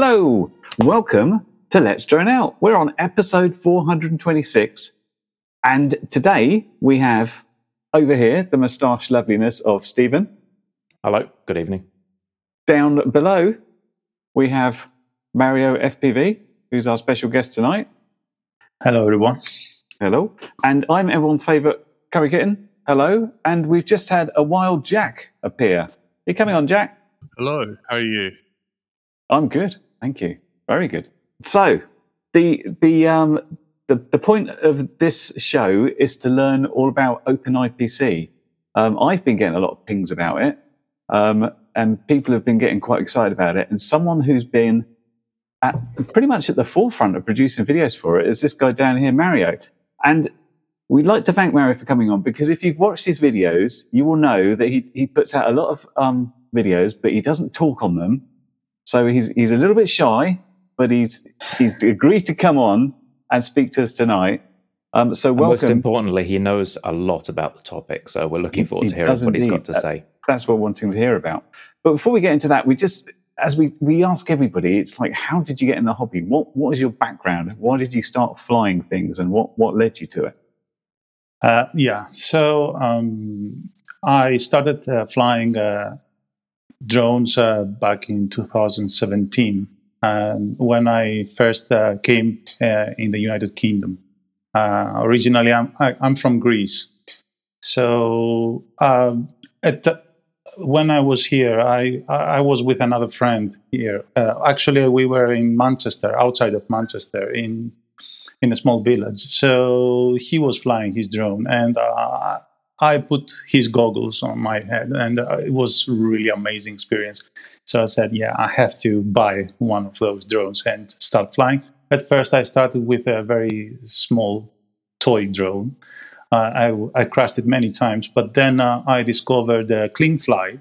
Hello, welcome to Let's Drone Out. We're on episode 426, and today we have over here the moustache loveliness of Stephen. Hello, good evening. Down below, we have Mario FPV, who's our special guest tonight. Hello, everyone. Hello. And I'm everyone's favourite curry kitten. Hello. And we've just had a wild Jack appear. Are You coming on, Jack? Hello, how are you? I'm good, thank you. Very good. So, the the um the, the point of this show is to learn all about OpenIPC. Um, I've been getting a lot of pings about it, um, and people have been getting quite excited about it. And someone who's been at pretty much at the forefront of producing videos for it is this guy down here, Mario. And we'd like to thank Mario for coming on because if you've watched his videos, you will know that he, he puts out a lot of um, videos, but he doesn't talk on them. So he's he's a little bit shy, but he's he's agreed to come on and speak to us tonight. Um, so And most welcome. importantly, he knows a lot about the topic, so we're looking forward he to hearing does what he's got to Uh, say. That's what we're wanting to hear about. But before we get into that, we just as we we ask everybody, it's like, how did you get in the hobby? What what is your background? Why did you start flying things, and what what led you to it? Uh, yeah, so um, I started uh, flying uh, drones uh, back in 2017 um, when I first uh, came uh, in the United Kingdom. Uh, originally, I'm, I, I'm from Greece. So um, at the, when I was here, I, I I was with another friend here. Uh, actually, we were in Manchester, outside of Manchester, in in a small village. So he was flying his drone, and I put his goggles on my head, and uh, it was really amazing experience. So I said, "Yeah, I have to buy one of those drones and start flying." At first, I started with a very small toy drone. Uh, I, I crashed it many times, but then uh, I discovered uh, CleanFlight,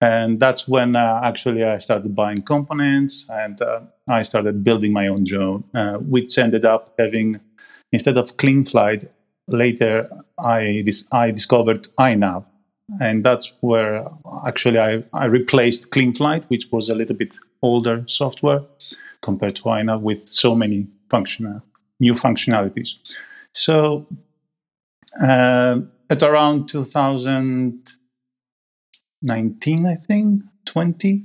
and that's when uh, actually I started buying components and uh, I started building my own drone, uh, which ended up having instead of CleanFlight. Later, I dis- I discovered iNav, and that's where actually I, I replaced CleanFlight, which was a little bit older software compared to iNav with so many functional new functionalities. So um at around 2019, I think 20,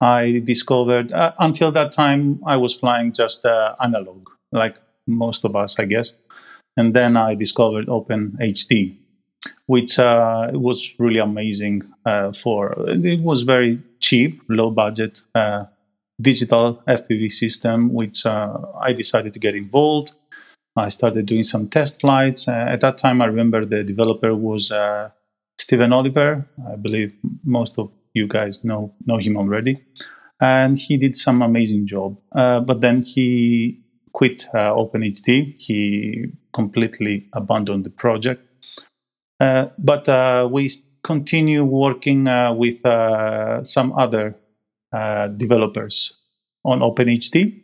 I discovered. Uh, until that time, I was flying just uh, analog, like most of us, I guess. And then I discovered OpenHD, which uh, was really amazing. Uh, for it was very cheap, low budget uh, digital FPV system, which uh, I decided to get involved. I started doing some test flights. Uh, at that time, I remember the developer was uh, Stephen Oliver. I believe most of you guys know know him already, and he did some amazing job. Uh, but then he quit uh, OpenHD. He completely abandoned the project. Uh, but uh, we continue working uh, with uh, some other uh, developers on OpenHD.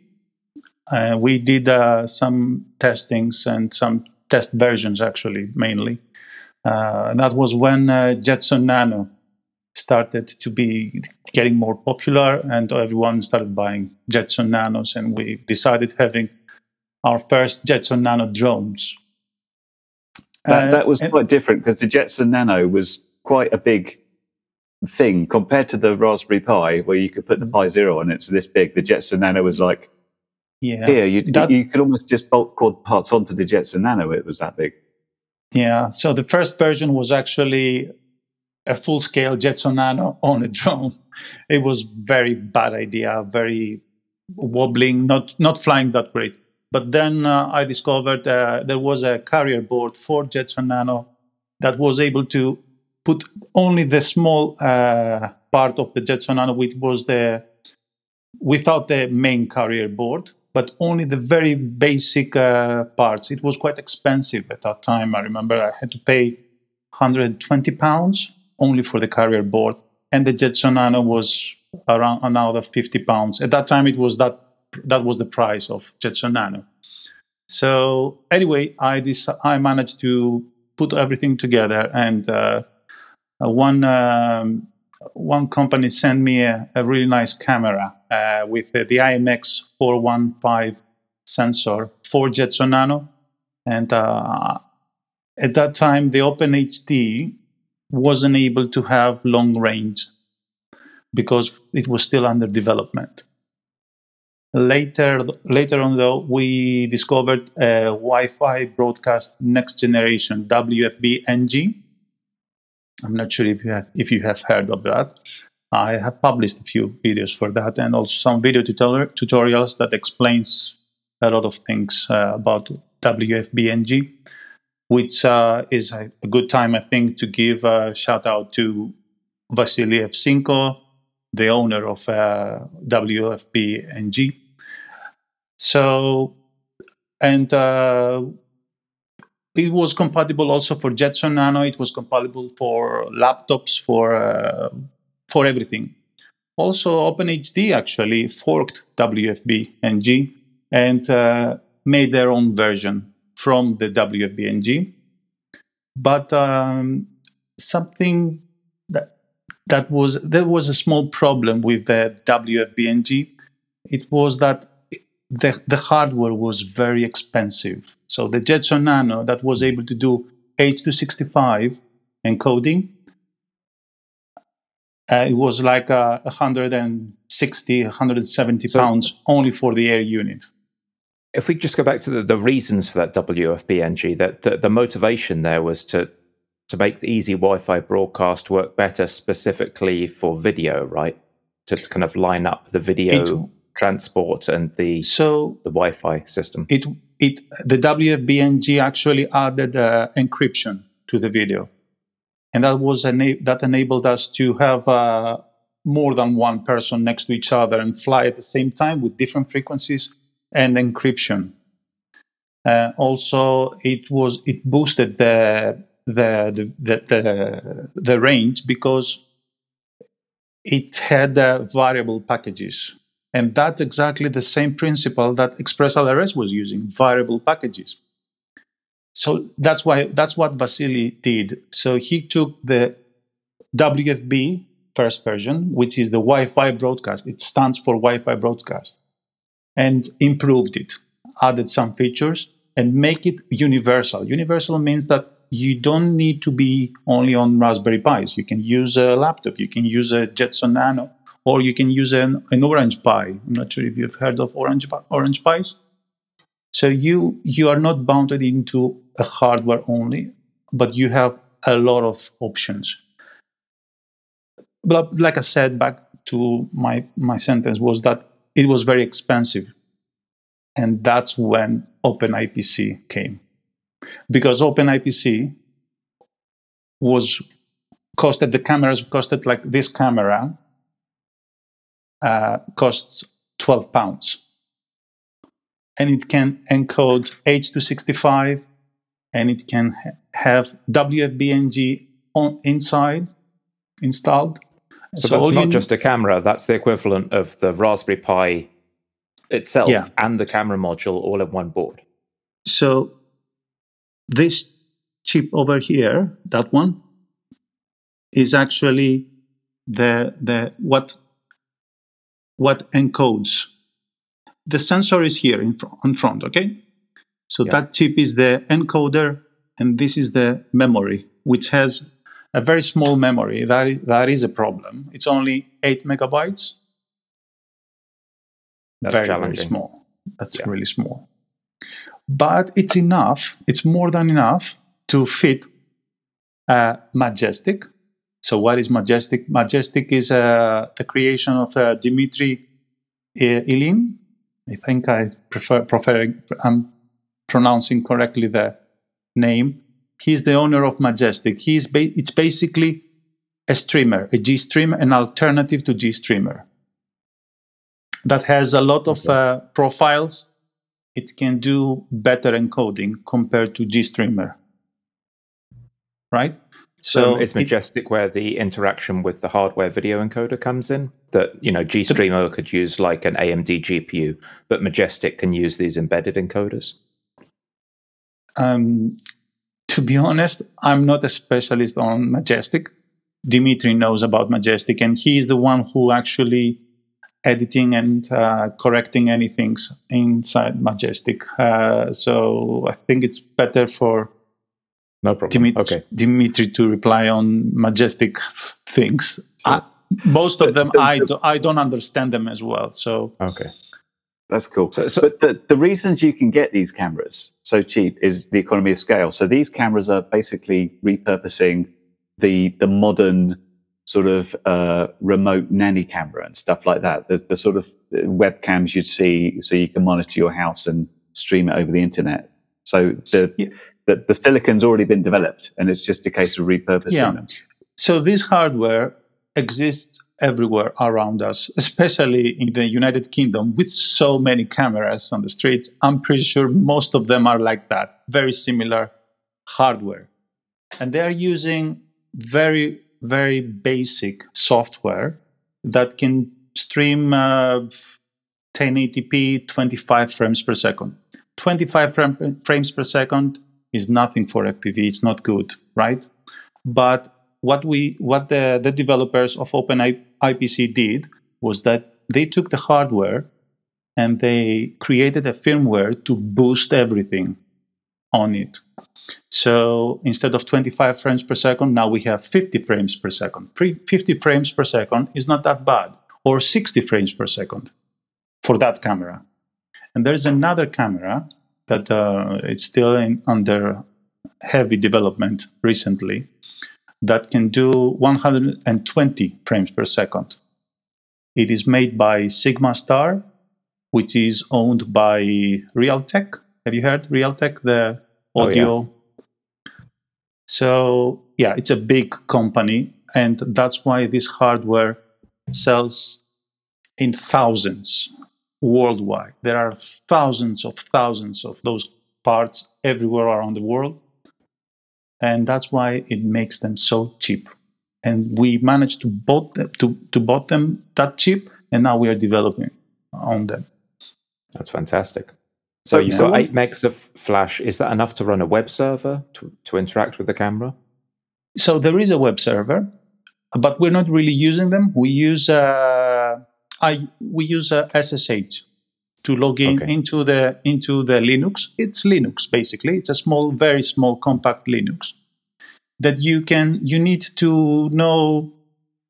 We did some testings and some test versions, actually, mainly. That was when Jetson Nano started to be getting more popular, and everyone started buying Jetson Nanos, and we decided having our first Jetson Nano drones. That, Uh, that was and- quite different because the Jetson Nano was quite a big thing compared to the Raspberry Pi, where you could put the Pi Zero and it's this big. The Jetson Nano was like yeah, here. You, that- you could almost just bolt cord parts onto the Jetson Nano. It was that big. Yeah. So the first version was actually a full scale Jetson Nano on a drone. It was very bad idea, very wobbling, not not flying that great. But then uh, I discovered uh, there was a carrier board for Jetson Nano that was able to put only the small uh, part of the Jetson Nano, which was the without the main carrier board, but only the very basic uh, parts. It was quite expensive at that time. I remember I had to pay 120 pounds only for the carrier board, and the Jetson Nano was around another 50 pounds. At that time, it was that that was the price of Jetson Nano. So anyway, I I managed to put everything together, and uh, one um, one company sent me a, a really nice camera uh, with uh, the IMX 415 sensor for Jetson Nano, and uh, at that time the OpenHD wasn't able to have long range because it was still under development. Later, later on, though, we discovered a Wi-Fi broadcast next generation WFB NG. I'm not sure if you have, if you have heard of that. I have published a few videos for that, and also some video tutor- tutorials that explains a lot of things uh, about WFB NG, which uh, is a, good time, I think, to give a shout out to Vasily Evsenko, the owner of uh, WFB NG so, and uh, it was compatible also for Jetson Nano. It was compatible for laptops, for uh, for everything. Also, OpenHD actually forked WFB NG and uh, made their own version from the WFB NG. But um, something that that was there was a small problem with the WFB NG. It was that the, the hardware was very expensive. So the Jetson Nano that was able to do H265 encoding, uh, it was like uh, 160, 170 so, pounds only for the air unit. If we just go back to the, the reasons for that WFBNG, that the, the motivation there was to to make the easy Wi-Fi broadcast work better, specifically for video, right? To, to kind of line up the video transport and the so the Wi-Fi system? It it the WFBNG actually added uh, encryption to the video, and that was ena- that enabled us to have uh, more than one person next to each other and fly at the same time with different frequencies and encryption. Uh, also, it was it boosted the the the the, the, range because it had uh, variable packages and that's exactly the same principle that ExpressLRS was using, variable packages. So that's why that's what Vasily did. So he took the WFB first version, which is the Wi-Fi broadcast. It stands for Wi-Fi broadcast, and improved it, added some features, and make it universal. Universal means that you don't need to be only on Raspberry Pis. You can use a laptop. You can use a Jetson Nano or you can use an, an Orange Pi. I'm not sure if you've heard of Orange Orange Pis. So you you are not bounded into a hardware only, but you have a lot of options. But like I said, back to my my sentence was that it was very expensive, and that's when OpenIPC came, because OpenIPC was costed the cameras costed like this camera uh, costs 12 pounds. And it can encode H265 and it can ha- have WFBNG on inside installed. So, so that's not just a camera, that's the equivalent of the Raspberry Pi itself yeah. and the camera module all in one board. So this chip over here, that one, is actually the the what what encodes. The sensor is here in, fr- in front, okay? So yeah. that chip is the encoder, and this is the memory, which has a very small memory. That is, that is a problem. It's only eight megabytes. That's very, very small. That's yeah. really small. But it's enough. It's more than enough to fit a Majestic. So, what is Majestic? Majestic is uh, the creation of uh, Dimitri Ilin. I think I prefer, prefer I'm pronouncing correctly the name. He's the owner of Majestic. He's ba- it's basically a streamer, a GStreamer, an alternative to GStreamer that has a lot of uh, profiles. It can do better encoding compared to GStreamer, right? So um, it's Majestic where the interaction with the hardware video encoder comes in. That you know, GStreamer could use like an AMD GPU, but Majestic can use these embedded encoders. Um, to be honest, I'm not a specialist on Majestic. Dimitri knows about Majestic, and he is the one who actually editing and uh, correcting any things inside Majestic. Uh, so I think it's better for no problem. Dimitri, okay. Dimitri to reply on Majestic things. Sure. I, most of them, I, do, I don't understand them as well. So okay. That's cool. So, so, but the, the reasons you can get these cameras so cheap is the economy of scale. So these cameras are basically repurposing the the modern sort of uh, remote nanny camera and stuff like that. The, the sort of webcams you'd see, so you can monitor your house and stream it over the internet. So the yeah. The, the silicon's already been developed, and it's just a case of repurposing yeah. them. So this hardware exists everywhere around us, especially in the United Kingdom, with so many cameras on the streets. I'm pretty sure most of them are like that, very similar hardware, and they are using very very basic software that can stream uh, 1080p 25 frames per second 25 frame, frames per second is nothing for fpv it's not good right but what we what the, the developers of open ipc did was that they took the hardware and they created a firmware to boost everything on it so instead of 25 frames per second, now we have 50 frames per second. 50 frames per second is not that bad, or 60 frames per second for that camera. And there's another camera that uh, it's still in, under heavy development recently that can do 120 frames per second. It is made by Sigma Star, which is owned by Realtek. Have you heard Realtek, the audio oh, yeah. So, yeah, it's a big company, and that's why this hardware sells in thousands worldwide. There are thousands of thousands of those parts everywhere around the world. And that's why it makes them so cheap. And we managed to bought them, to, to bought them that cheap, and now we are developing on them. That's fantastic. So you've got eight megs of flash. Is that enough to run a web server to, to interact with the camera? So there is a web server, but we're not really using them. We use uh, I we use a SSH to log in okay. into the into the Linux. It's Linux basically. It's a small, very small, compact Linux that you can you need to know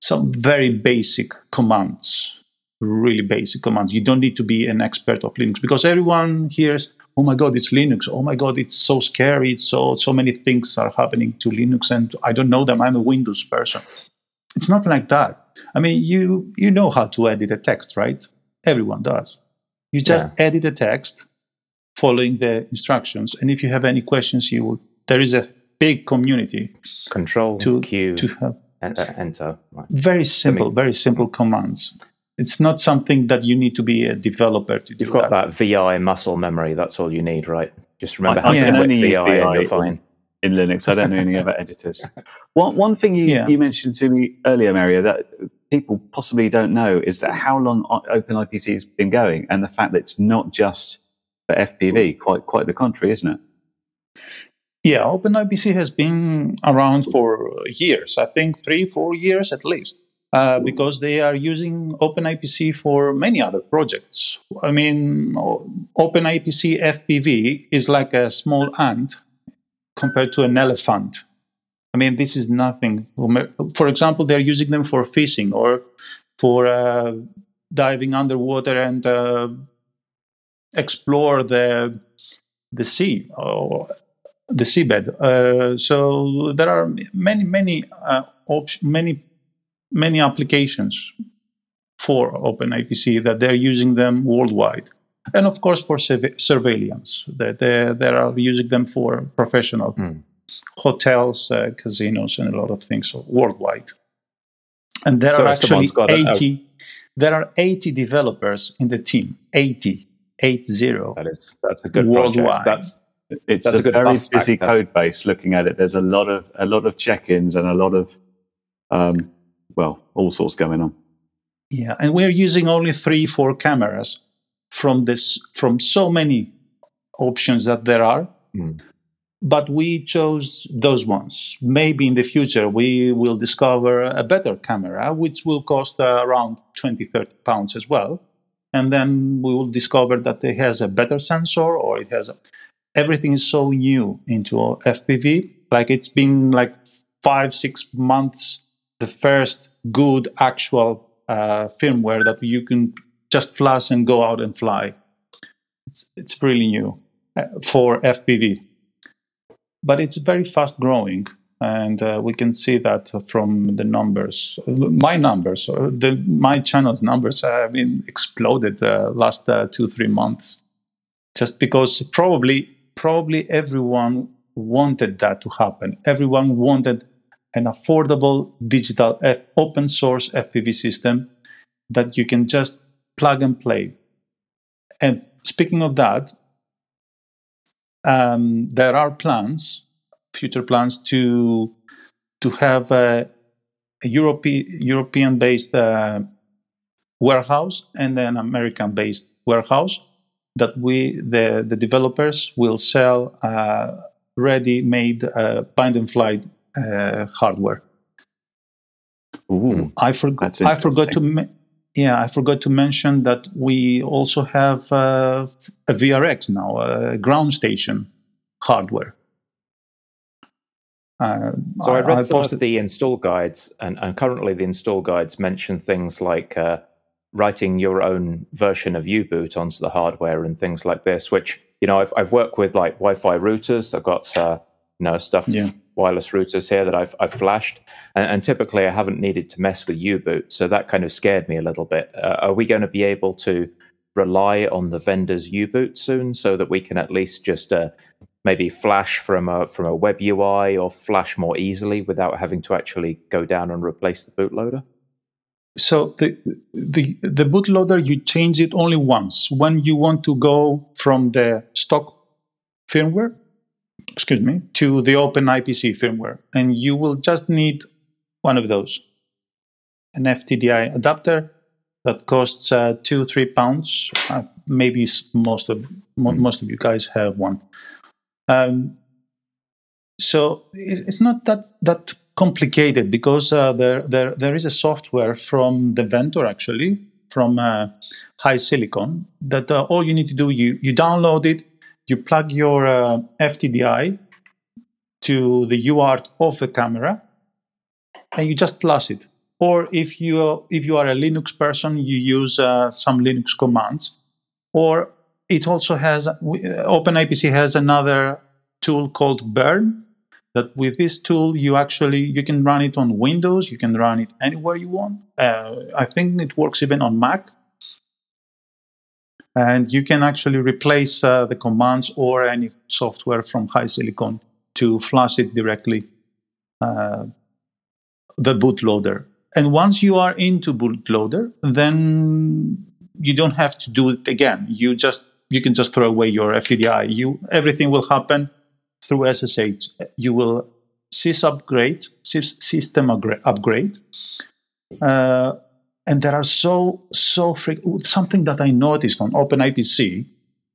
some very basic commands really basic commands. You don't need to be an expert of Linux because everyone hears, "Oh my God, it's Linux! Oh my God, it's so scary! It's so so many things are happening to Linux, and I don't know them. I'm a Windows person." It's not like that. I mean, you you know how to edit a text, right? Everyone does. You just yeah. edit a text following the instructions, and if you have any questions, you will. There is a big community. Control to Q to have uh, enter. Right. Very simple, very simple commands it's not something that you need to be a developer to do. You've got that. that VI muscle memory. That's all you need, right? Just remember I, how yeah, to click VI, VI and you're fine. In, in Linux, I don't know any other editors. One one thing you, yeah. you mentioned to me earlier, Mario, that people possibly don't know is that how long OpenIPC has been going, and the fact that it's not just for FPV. Quite quite the contrary, isn't it? Yeah, OpenIPC has been around for years. I think three, four years at least. Uh, because they are using OpenIPC for many other projects. I mean, OpenIPC FPV is like a small ant compared to an elephant. I mean, this is nothing. For example, they're using them for fishing or for uh, diving underwater and uh, explore the the sea. Or the seabed. Uh, so there are many, many, uh, op- many, many applications for OpenIPC that they're using them worldwide, and of course for surve- surveillance. That they, they are using them for professional Hmm. hotels, uh, casinos, and a lot of things worldwide. And there So are actually got a- a- 80. There are 80 developers in the team. 80, 80. That is that's a good Worldwide. project. That's It's That's a, a good very busy factor. code base. Looking at it, there's a lot of a lot of check-ins and a lot of um, well, all sorts going on. Yeah, and we're using only three, four cameras from this from so many options that there are. Hmm. But we chose those ones. Maybe in the future we will discover a better camera, which will cost uh, around 20, 30 pounds as well. And then we will discover that it has a better sensor or it has a, everything is so new into FPV. Like it's been like five, six months, the first good actual uh, firmware that you can just flash and go out and fly. It's it's really new uh, for FPV, but it's very fast growing, and uh, we can see that from the numbers. My numbers, uh, the my channel's numbers have been exploded uh, last uh, two three months, just because probably probably everyone wanted that to happen. Everyone wanted an affordable digital F- open source FPV system that you can just plug and play. And speaking of that, um, there are plans, future plans to to have a, a European European based uh, warehouse and an American based warehouse that we the the developers will sell uh, ready made uh, bind and fly uh, hardware. Ooh, I forgot. I forgot to. Me- yeah, I forgot to mention that we also have uh, a VRX now, a ground station hardware. Uh, So I read some posted- of the install guides, and, and currently the install guides mention things like uh, writing your own version of U-boot onto the hardware and things like this. Which you know, I've I've worked with like Wi-Fi routers. I've got uh, you know stuff Yeah. wireless routers here that I've I've flashed, and, and typically I haven't needed to mess with U-boot. So that kind of scared me a little bit. Uh, are we going to be able to rely on the vendor's U-boot soon, so that we can at least just uh, maybe flash from a from a web UI or flash more easily without having to actually go down and replace the bootloader? So the the the bootloader you change it only once when you want to go from the stock firmware, excuse me, to the Open IPC firmware, and you will just need one of those, an FTDI adapter that costs uh, two three pounds. Uh, maybe most of mo- most of you guys have one. Um, so it's not that that complicated because uh, there, there there is a software from the vendor actually from uh, HiSilicon that uh, all you need to do you you download it, you plug your uh, FTDI to the UART of the camera, and you just flash it. Or if you if you are a Linux person, you use uh, some Linux commands. Or it also has uh, OpenIPC has another tool called Burn that with this tool you actually you can run it on windows you can run it anywhere you want uh, i think it works even on mac and you can actually replace uh, the commands or any software from HiSilicon to flash it directly uh, the bootloader and once you are into bootloader then you don't have to do it again you just you can just throw away your ftdi you everything will happen through SSH. You will sys upgrade, sys system upgrade. Uh, and there are so, so something that I noticed on OpenIPC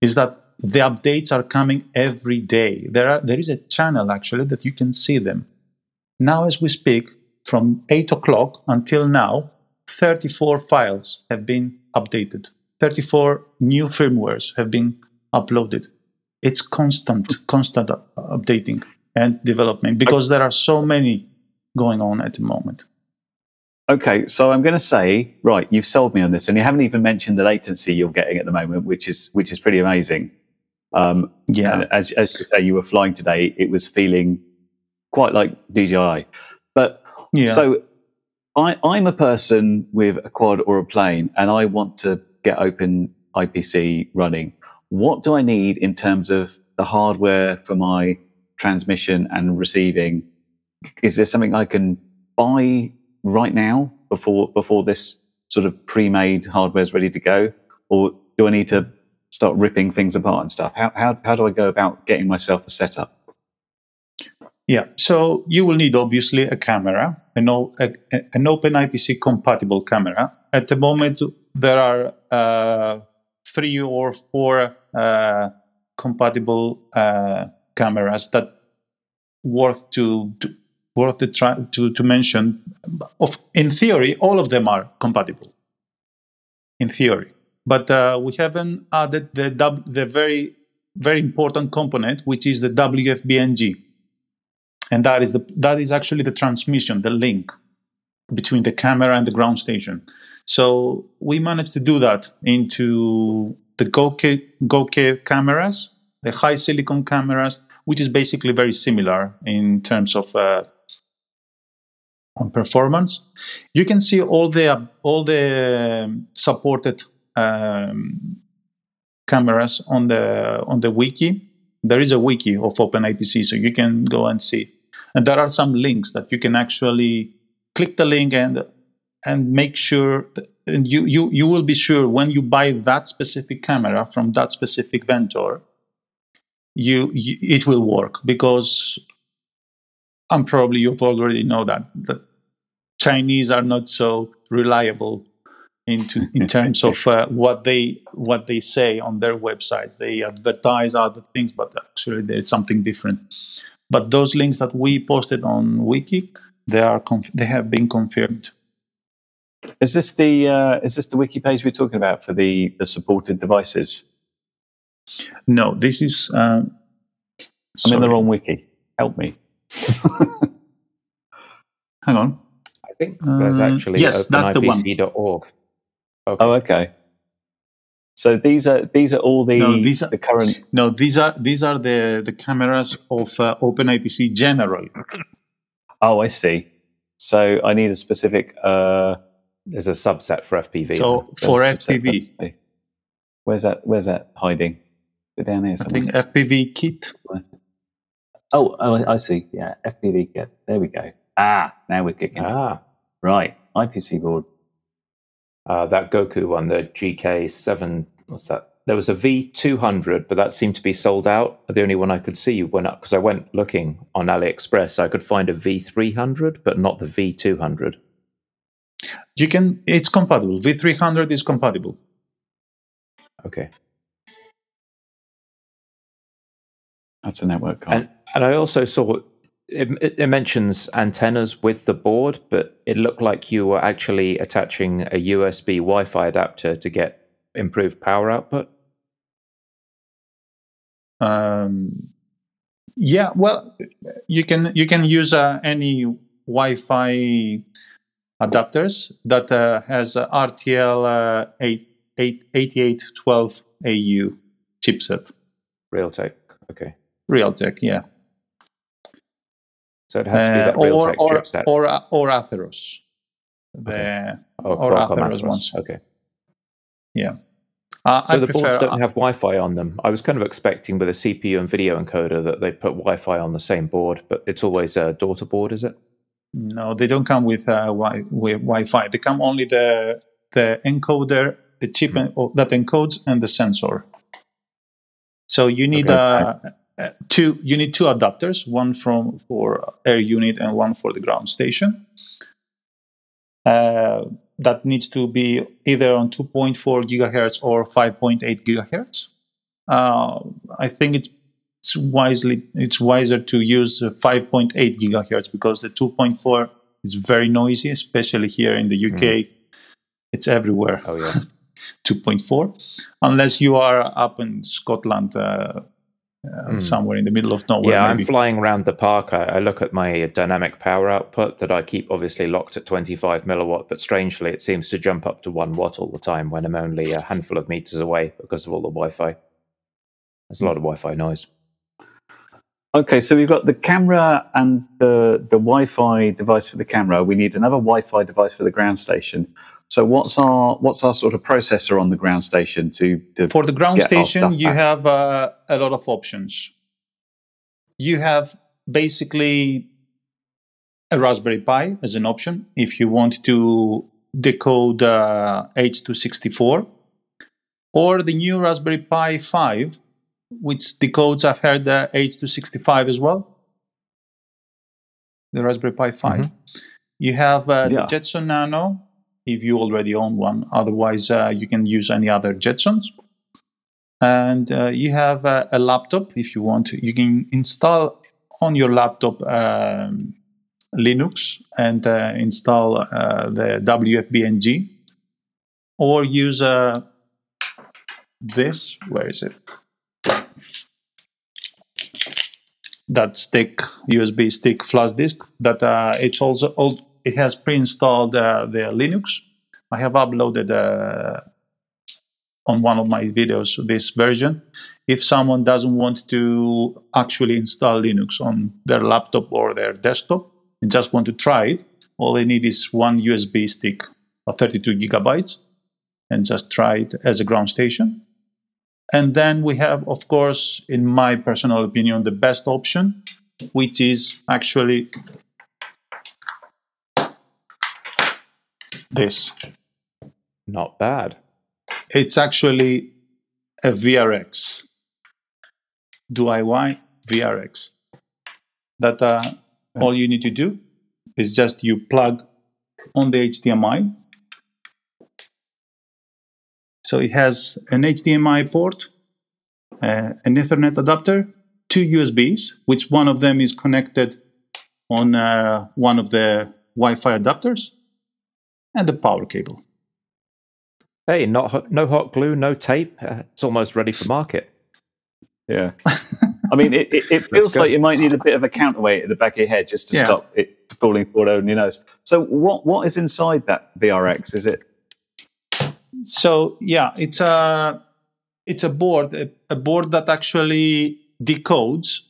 is that the updates are coming every day. There, are, there is a channel actually that you can see them. Now, as we speak, from 8 o'clock until now, 34 files have been updated. 34 new firmwares have been uploaded it's constant constant updating and development because there are so many going on at the moment Okay, so I'm going to say, right, you've sold me on this, and you haven't even mentioned the latency you're getting at the moment, which is which is pretty amazing. Um, Yeah. as as you say, you were flying today. It was feeling quite like DJI, but Yeah. so I, I'm a person with a quad or a plane, and I want to get open IPC running. What do I need in terms of the hardware for my transmission and receiving? Is there something I can buy right now before before this sort of pre-made hardware is ready to go, or do I need to start ripping things apart and stuff? How how how do I go about getting myself a setup? Yeah, so you will need obviously a camera, an, o- a, an open IPC compatible camera. At the moment, there are uh, three or four uh, compatible uh, cameras that worth to, to worth to try to, to mention. Of in theory, all of them are compatible. In theory, but uh, we haven't added the the very very important component, which is the WFBNG and that is the that is actually the transmission the link between the camera and the ground station so we managed to do that into the Goke, Goke cameras the HiSilicon cameras which is basically very similar in terms of uh, on performance you can see all the all the supported um, cameras on the on the wiki there is a wiki of OpenIPC, so you can go and see. And there are some links that you can actually click the link and and make sure that, and you, you you will be sure when you buy that specific camera from that specific vendor, you, you it will work because and probably you've already know that the Chinese are not so reliable into in terms of uh, what they what they say on their websites. They advertise other things, but actually there's something different. But those links that we posted on Wiki, they are conf- they have been confirmed. Is this the uh, is this the wiki page we're talking about for the the supported devices? No, this is. Uh, I'm in the wrong wiki. Help me. Hang on. I think there's Uh, actually yes, that's the one. openipc.org. Okay. Oh, okay. So these are these are all the No, these are- the current. No, these are these are the the cameras of uh, OpenIPC generally. Oh, I see. So I need a specific. Uh, There's a subset for FPV. So for there's a FPV, Where's that? Where's that hiding? Is down here? I think FPV kit. Oh, oh, I- I see. Yeah, FPV kit. There we go. Ah, now we're kicking. it. ah, Right, IPC board. uh, that Goke one, the GK7. What's that? There was a V200, but that seemed to be sold out. The only one I could see went up because I went looking on AliExpress. I could find a V300, but not the V200. You can. It's compatible. V300 is compatible. Okay. That's a network card. And and I also saw it, it, mentions antennas with the board, but it looked like you were actually attaching a USB Wi-Fi adapter to get improved power output. Um, yeah, well, you can you can use uh, any Wi-Fi adapters that uh, has a RTL uh, 8, 8, 8812 AU chipset. Realtek. Okay. Realtek, yeah, So it has to be Uh, that or Realtek or chipset. or uh, or Atheros. The Okay. or or Qualcomm Atheros Atheros. ones. Okay. yeah. Uh, So I the boards don't have Wi-Fi on them. I was kind of expecting with a CPU and video encoder that they put Wi-Fi on the same board, but it's always a daughter board, is it? No, they don't come with uh, wi- with Wi-Fi. They come only the the encoder, the chip en- oh, that encodes, and the sensor. So you need uh, uh, two. You need two adapters, one from for air unit and one for the ground station. Uh, that needs to be either on 2.4 gigahertz or 5.8 gigahertz. Uh, I think it's it's wisely it's wiser to use uh, 5.8 gigahertz because the 2.4 is very noisy, especially here in the UK. It's everywhere. Oh yeah. 2.4, unless you are up in Scotland, uh, uh, somewhere in the middle of nowhere. yeah, maybe. I'm flying around the park. I, I look at my dynamic power output that I keep obviously locked at 25 milliwatt, but strangely, it seems to jump up to one watt all the time when I'm only a handful of meters away because of all the Wi-Fi. There's a lot of Wi-Fi noise. Okay, so we've got the camera and the the Wi-Fi device for the camera. We need another Wi-Fi device for the ground station. So what's our what's our sort of processor on the ground station to, to For the ground station, you back? have uh, a lot of options. You have basically a Raspberry Pi as an option if you want to decode uh, H264, or the new Raspberry Pi 5, which decodes, I've heard, uh, H265 as well. The Raspberry Pi 5. You have uh, Yeah. the Jetson Nano, if you already own one. Otherwise, uh, you can use any other Jetsons. And uh, you have uh, a laptop if you want. You can install on your laptop um, Linux and uh, install uh, the WFBNG, or use uh, this. Where is it? That stick USB stick flash disk. That it's also all, it has pre-installed uh, the Linux. I have uploaded uh, on one of my videos this version. If someone doesn't want to actually install Linux on their laptop or their desktop and just want to try it, all they need is one USB stick of 32 gigabytes and just try it as a ground station. And then we have, of course, in my personal opinion, the best option, which is actually this. Not bad. It's actually a VRX. DIY VRX. That uh, all you need to do is just you plug on the HDMI. So it has an HDMI port, uh, an Ethernet adapter, two USBs, which one of them is connected on uh, one of the Wi-Fi adapters, and the power cable. Hey, not no hot glue, no tape. Uh, it's almost ready for market. Yeah. I mean, it, it, it feels like you might need a bit of a counterweight at the back of your head just to Yeah. stop it falling forward on your nose. So, what what is inside that VRX? Is it So yeah, it's a it's a board a, a board that actually decodes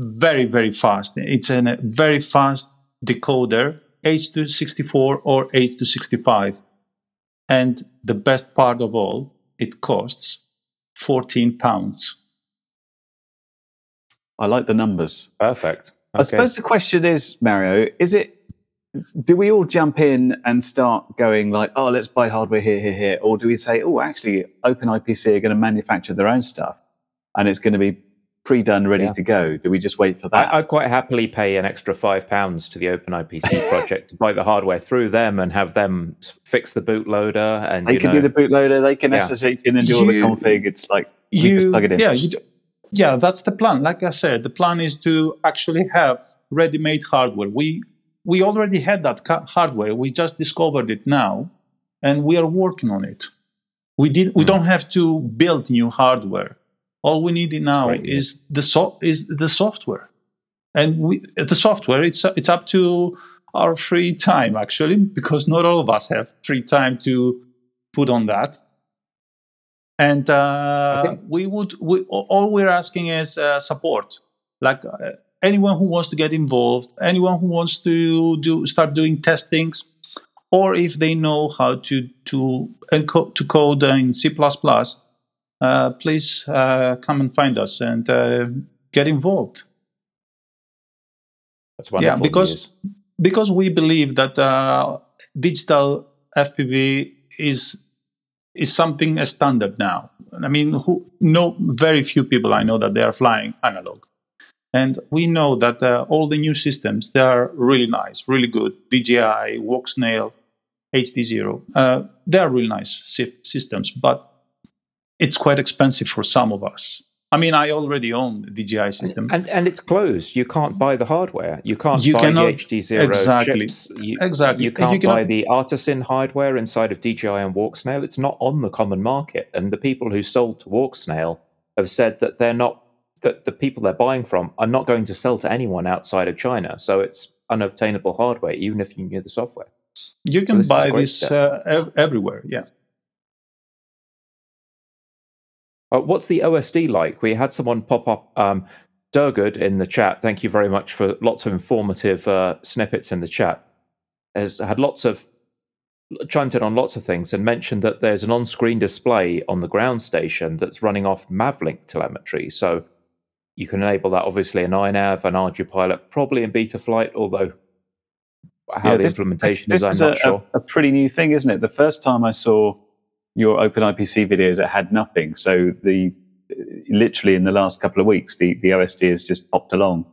very very fast. It's a very fast decoder, H264 or H265, and the best part of all, it costs 14 pounds. I like the numbers. Perfect. I suppose the question is, Mario, is it do we all jump in and start going like, oh, let's buy hardware here, here, here, or do we say, oh, actually, OpenIPC are going to manufacture their own stuff and it's going to be pre-done, ready Yeah. to go? Do we just wait for that? I, I'd quite happily pay an extra five pounds to the OpenIPC project to buy the hardware through them and have them fix the bootloader. And they you can know, do the bootloader, they can Yeah. SSH in and do all the config. It's like you, just plug it in. Yeah, you do, yeah, that's the plan. Like I said, the plan is to actually have ready-made hardware. We we already had that ca- hardware. We just discovered it now, and we are working on it. We did. We Hmm. don't have to build new hardware. All we need now is the so- is the software, and we the software. It's it's up to our free time actually, because not all of us have free time to put on that. And uh, think- we would we, all we're asking is uh, support, like uh, anyone who wants to get involved, anyone who wants to do start doing testings, or if they know how to to to code in C++, uh, please uh, come and find us and uh, get involved. That's wonderful yeah, because news. because we believe that uh, digital FPV is is something a standard now. I mean, who, no, very few people I know that they are flying analog, and we know that uh, all the new systems they are really nice, really good. DJI, Walksnail, HD Zero, uh, they are really nice systems, but it's quite expensive for some of us. I mean, I already own the DJI system. And and it's closed. You can't buy the hardware. You can't You buy cannot- the HD Zero exactly. chips. You, Exactly. You can't cannot- buy the Artosyn hardware inside of DJI and Walksnail. It's not on the common market. And the people who sold to Walksnail have said that they're not that the people they're buying from are not going to sell to anyone outside of China. So it's unobtainable hardware, even if you knew the software. You So can this buy this uh, ev- everywhere. Yeah. Uh, what's the OSD like? We had someone pop up. Um, Durgood in the chat. Thank you very much for lots of informative uh, snippets in the chat. Has had lots of chimed in on lots of things and mentioned that there's an on-screen display on the ground station that's running off Mavlink telemetry. So you can enable that obviously in iNav and ArduPilot, probably in Betaflight, although how Yeah, the this- implementation this, is, I'm this not a, sure. A, a pretty new thing, isn't it? The first time I saw your OpenIPC videos, it had nothing. So the literally in the last couple of weeks, the, the OSD has just popped along,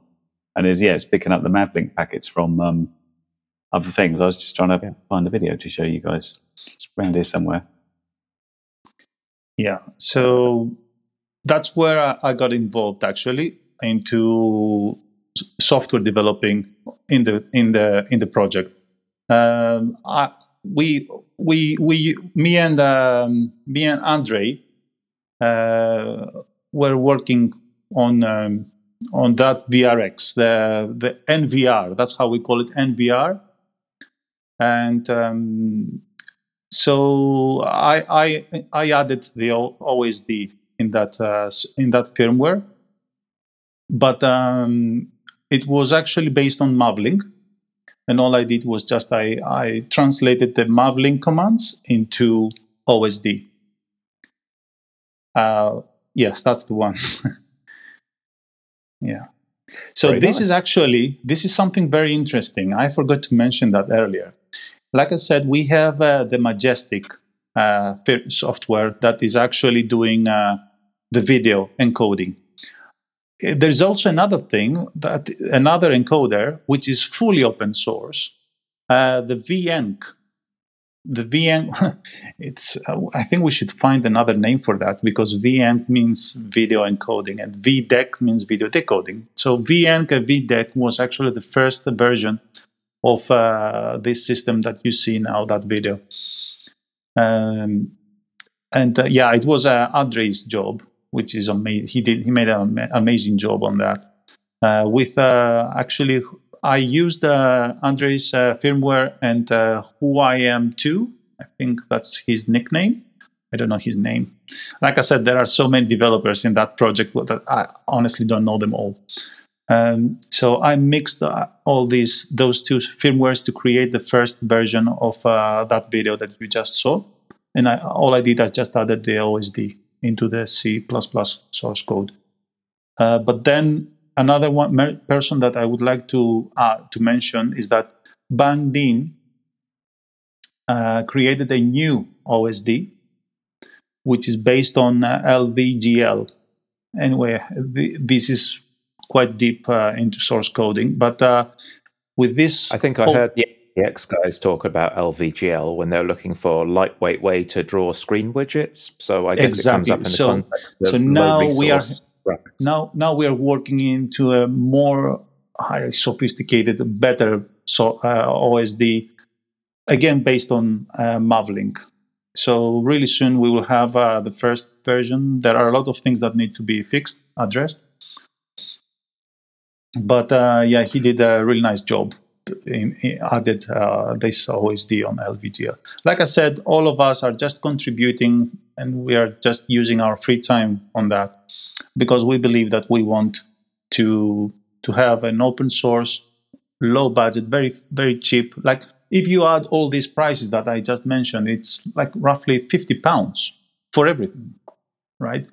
and is yeah, it's picking up the Mavlink packets from um, other things. I was just trying to Yeah. find a video to show you guys. It's around here somewhere. Yeah. So that's where I, I got involved actually into software developing in the in the in the project. Um, I, we we we me and um, me and Andre uh, were working on um, on that VRX the the NVR. That's how we call it NVR. And um, so I I I added the O- OSD in that uh, in that firmware, but um, it was actually based on Mavlink, and all I did was just I I translated the Mavlink commands into OSD. Uh, yes, that's the one. yeah. So Very this nice. is actually this is something very interesting. I forgot to mention that earlier. Like I said, we have uh, the Majestic uh, software that is actually doing uh, the video encoding. Uh, There's also another thing that another encoder which is fully open source, uh, the VENC. The VN, it's. Uh, I think we should find another name for that because VENC means video encoding and VDEC means video decoding. So VENC and VDEC was actually the first version of uh, this system that you see now, that video. Um, and uh, yeah, it was uh, Andre's job, which is amazing. He did he made an amazing job on that. Uh, with uh, actually, I used uh, Andre's uh, firmware and uh, Who I Am Too. I think that's his nickname. I don't know his name. Like I said, there are so many developers in that project that I honestly don't know them all. Um, so I mixed uh, all these those two firmwares to create the first version of uh, that video that you just saw. And I, all I did, I just added the OSD into the C++ source code. Uh, but then another one person that I would like to uh, to mention is that Bang Din uh, created a new OSD, which is based on uh, LVGL. Anyway, th- this is quite deep uh, into source coding, but uh, with this, I think I Oh. heard the AX guys talk about LVGL when they're looking for a lightweight way to draw screen widgets. So I guess it comes up in the So- context of so now we are- graphics. now now we are working into a more highly sophisticated better so, uh, osd again based on uh, mavlink. So really soon we will have uh, the first version. There are a lot of things that need to be fixed addressed. But uh, yeah he did a really nice job he he added uh, this OSD on LVGL. Like I said, all of us are just contributing and we are just using our free time on that because we believe that we want to to have an open source low budget very very cheap like if you add all these prices that i just mentioned it's like roughly 50 pounds for everything right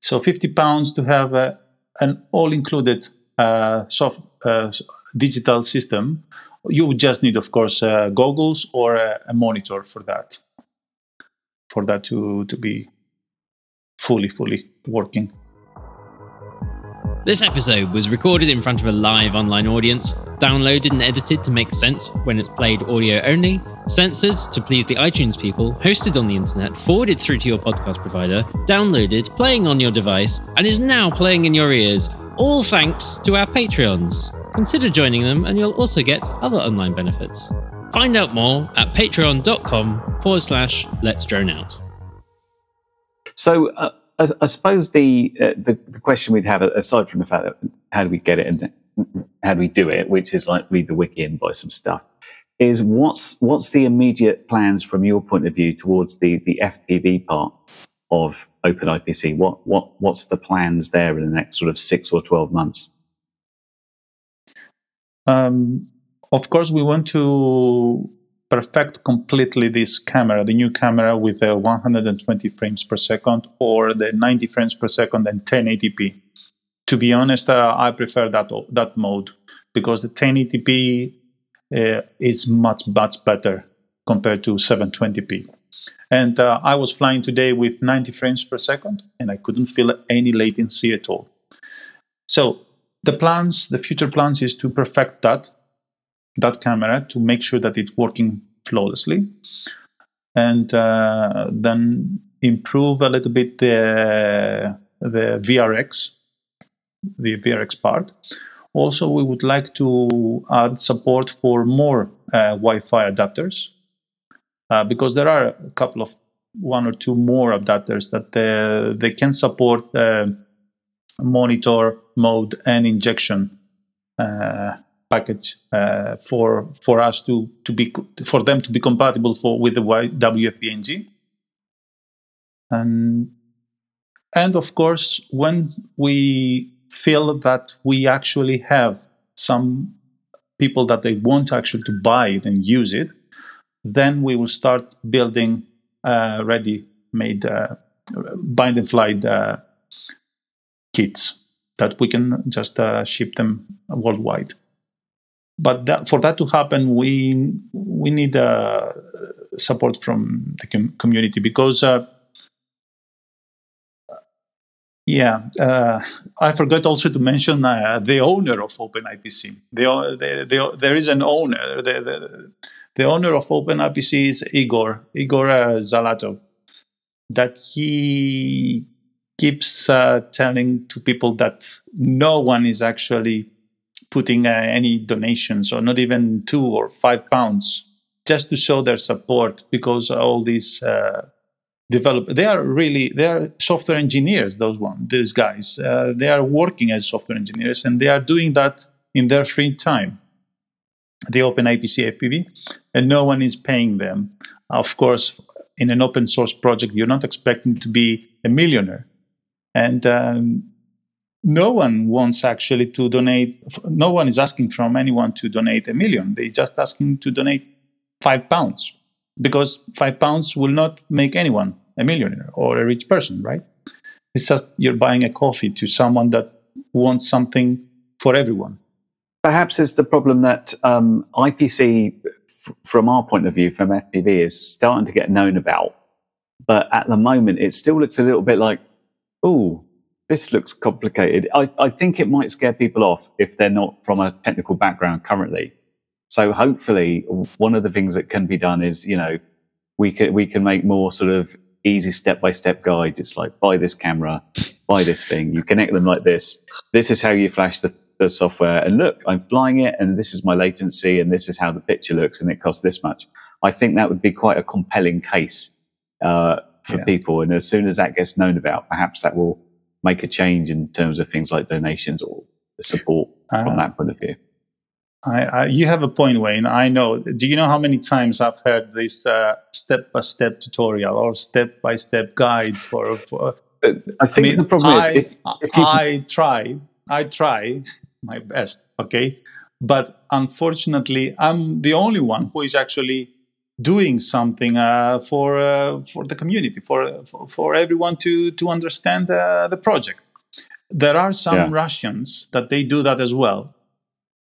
so 50 pounds to have a, an all included uh, soft uh, digital system you just need of course uh, goggles or a, a monitor for that for that to to be fully fully working This episode was recorded in front of a live online audience, downloaded and edited to make sense when it's played audio only, censored to please the iTunes people, hosted on the internet, forwarded through to your podcast provider, downloaded, playing on your device, and is now playing in your ears, all thanks to our Patreons. Consider joining them, and you'll also get other online benefits. Find out more at patreon.com forward slash let's drone out. So uh, I, I suppose the, uh, the the question we'd have, aside from the fact that how do we get it and how do we do it, which is like read the wiki and buy some stuff, is what's what's the immediate plans from your point of view towards the the FPV part of OpenIPC? What what what's the plans there in the next sort of six or twelve months? Um, of course, we want to perfect completely this camera, the new camera with a 120 frames per second or the 90 frames per second and 1080p. To be honest, uh, I prefer that that mode because the 1080p uh, is much much better compared to 720p. And uh, I was flying today with 90 frames per second, and I couldn't feel any latency at all. So the plans, the future plans, is to perfect that that camera to make sure that it's working flawlessly, and uh, then improve a little bit the the VRX, the VRX part. Also, we would like to add support for more uh, Wi-Fi adapters uh, because there are a couple of one or two more adapters that uh, they can support uh, monitor mode and injection uh, package uh, for for us to to be for them to be compatible for with the WFBNG. And and of course, when we feel that we actually have some people that they want actually to buy it and use it, then we will start building uh, ready-made uh, bind and fly uh, kits that we can just uh, ship them worldwide. But that, for that to happen, we we need uh, support from the com- community because uh, yeah, uh, I forgot also to mention uh, the owner of OpenIPC. The, the, the, there is an owner. The, the, the owner of OpenIPC is Igor, Igor uh, Zalatov, that he keeps uh, telling to people that no one is actually putting uh, any donations or not even two or five pounds just to show their support because all these uh, develop they are really they are software engineers those one these guys. Uh, they are working as software engineers and they are doing that in their free time. The open ipc fpv and no one is paying them. Of course in an open source project you're not expecting to be a millionaire and um, no one wants actually to donate no one is asking from anyone to donate a million. They're just asking to donate five pounds because five pounds will not make anyone a millionaire or a rich person right? It's just you're buying a coffee to someone that wants something for everyone. Perhaps it's the problem that um, ipc f- from our point of view from fpv is starting to get known about but at the moment it still looks a little bit like oh this looks complicated. I, I think it might scare people off if they're not from a technical background currently. So hopefully, one of the things that can be done is, you know, we can we can make more sort of easy step by step guides. It's like buy this camera, buy this thing. You connect them like this. This is how you flash the, the software. And look, I'm flying it, and this is my latency, and this is how the picture looks, and it costs this much. I think that would be quite a compelling case uh, for yeah. people. And as soon as that gets known about, perhaps that will make a change in terms of things like donations or the support uh, from that point of view. I, I, you have a point, Wayne. I know. Do you know how many times I've heard this step by step tutorial or step by step guide for? for uh, I think I mean, the problem is if, if I try, I try my best, okay, but unfortunately, I'm the only one who is actually doing something uh, for uh, for the community, for, for, for everyone to to understand uh, the project. There are some yeah. Russians that they do that as well,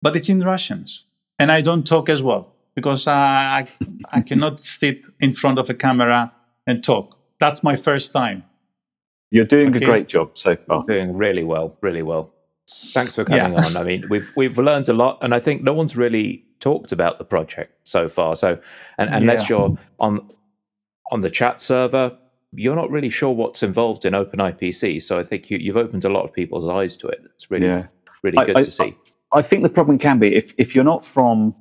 but it's in Russians, and I don't talk as well because I I cannot sit in front of a camera and talk. That's my first time. You're doing okay. a great job so far. Doing really well, really well. Thanks for coming yeah. on. I mean, we've we've learned a lot, and I think no one's really talked about the project so far. So, and unless yeah. you're on on the chat server, you're not really sure what's involved in OpenIPC. So, I think you, have opened a lot of people's eyes to it. It's really yeah. really good I, to see. I, I think the problem can be if if you're not from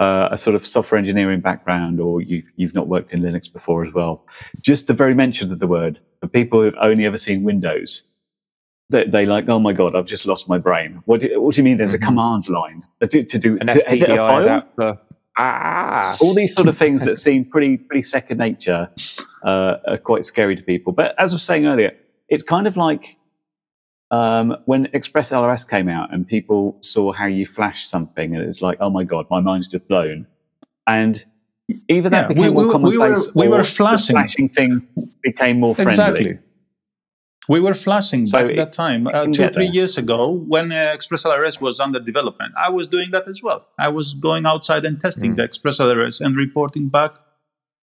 uh, a sort of software engineering background or you've, you've not worked in Linux before as well, just the very mention of the word, for people who've only ever seen Windows, they, they like, oh my god, I've just lost my brain. What do, what do you mean? There's mm-hmm. a command line to, to do an to edit a file? Adapter. Ah, all these sort of things that seem pretty pretty second nature uh, are quite scary to people. But as I was saying earlier, it's kind of like um, when Express LRS came out and people saw how you flash something, and it's like, oh my god, my mind's just blown. And that Yeah, became we- more we- we commonplace, were- we were flashing. flashing thing became more friendly. Exactly. We were flashing So back at it- that time, uh, two or three there. years ago, when uh, Express LRS was under development. I was doing that as well. I was going outside and testing Mm. the Express LRS and reporting back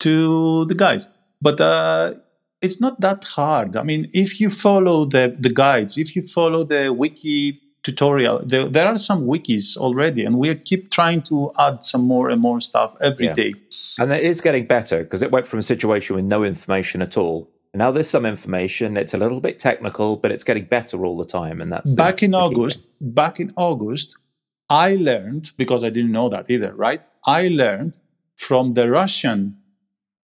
to the guys. But uh, it's not that hard. I mean, if you follow the, the guides, if you follow the wiki tutorial, there, there are some wikis already, and we keep trying to add some more and more stuff every Yeah. day. And it is getting better because it went from a situation with no information at all. Now there's some information. It's a little bit technical, but it's getting better all the time. And that's the- back in the August, thing. back in August, I learned because I didn't know that either, right? I learned from the Russian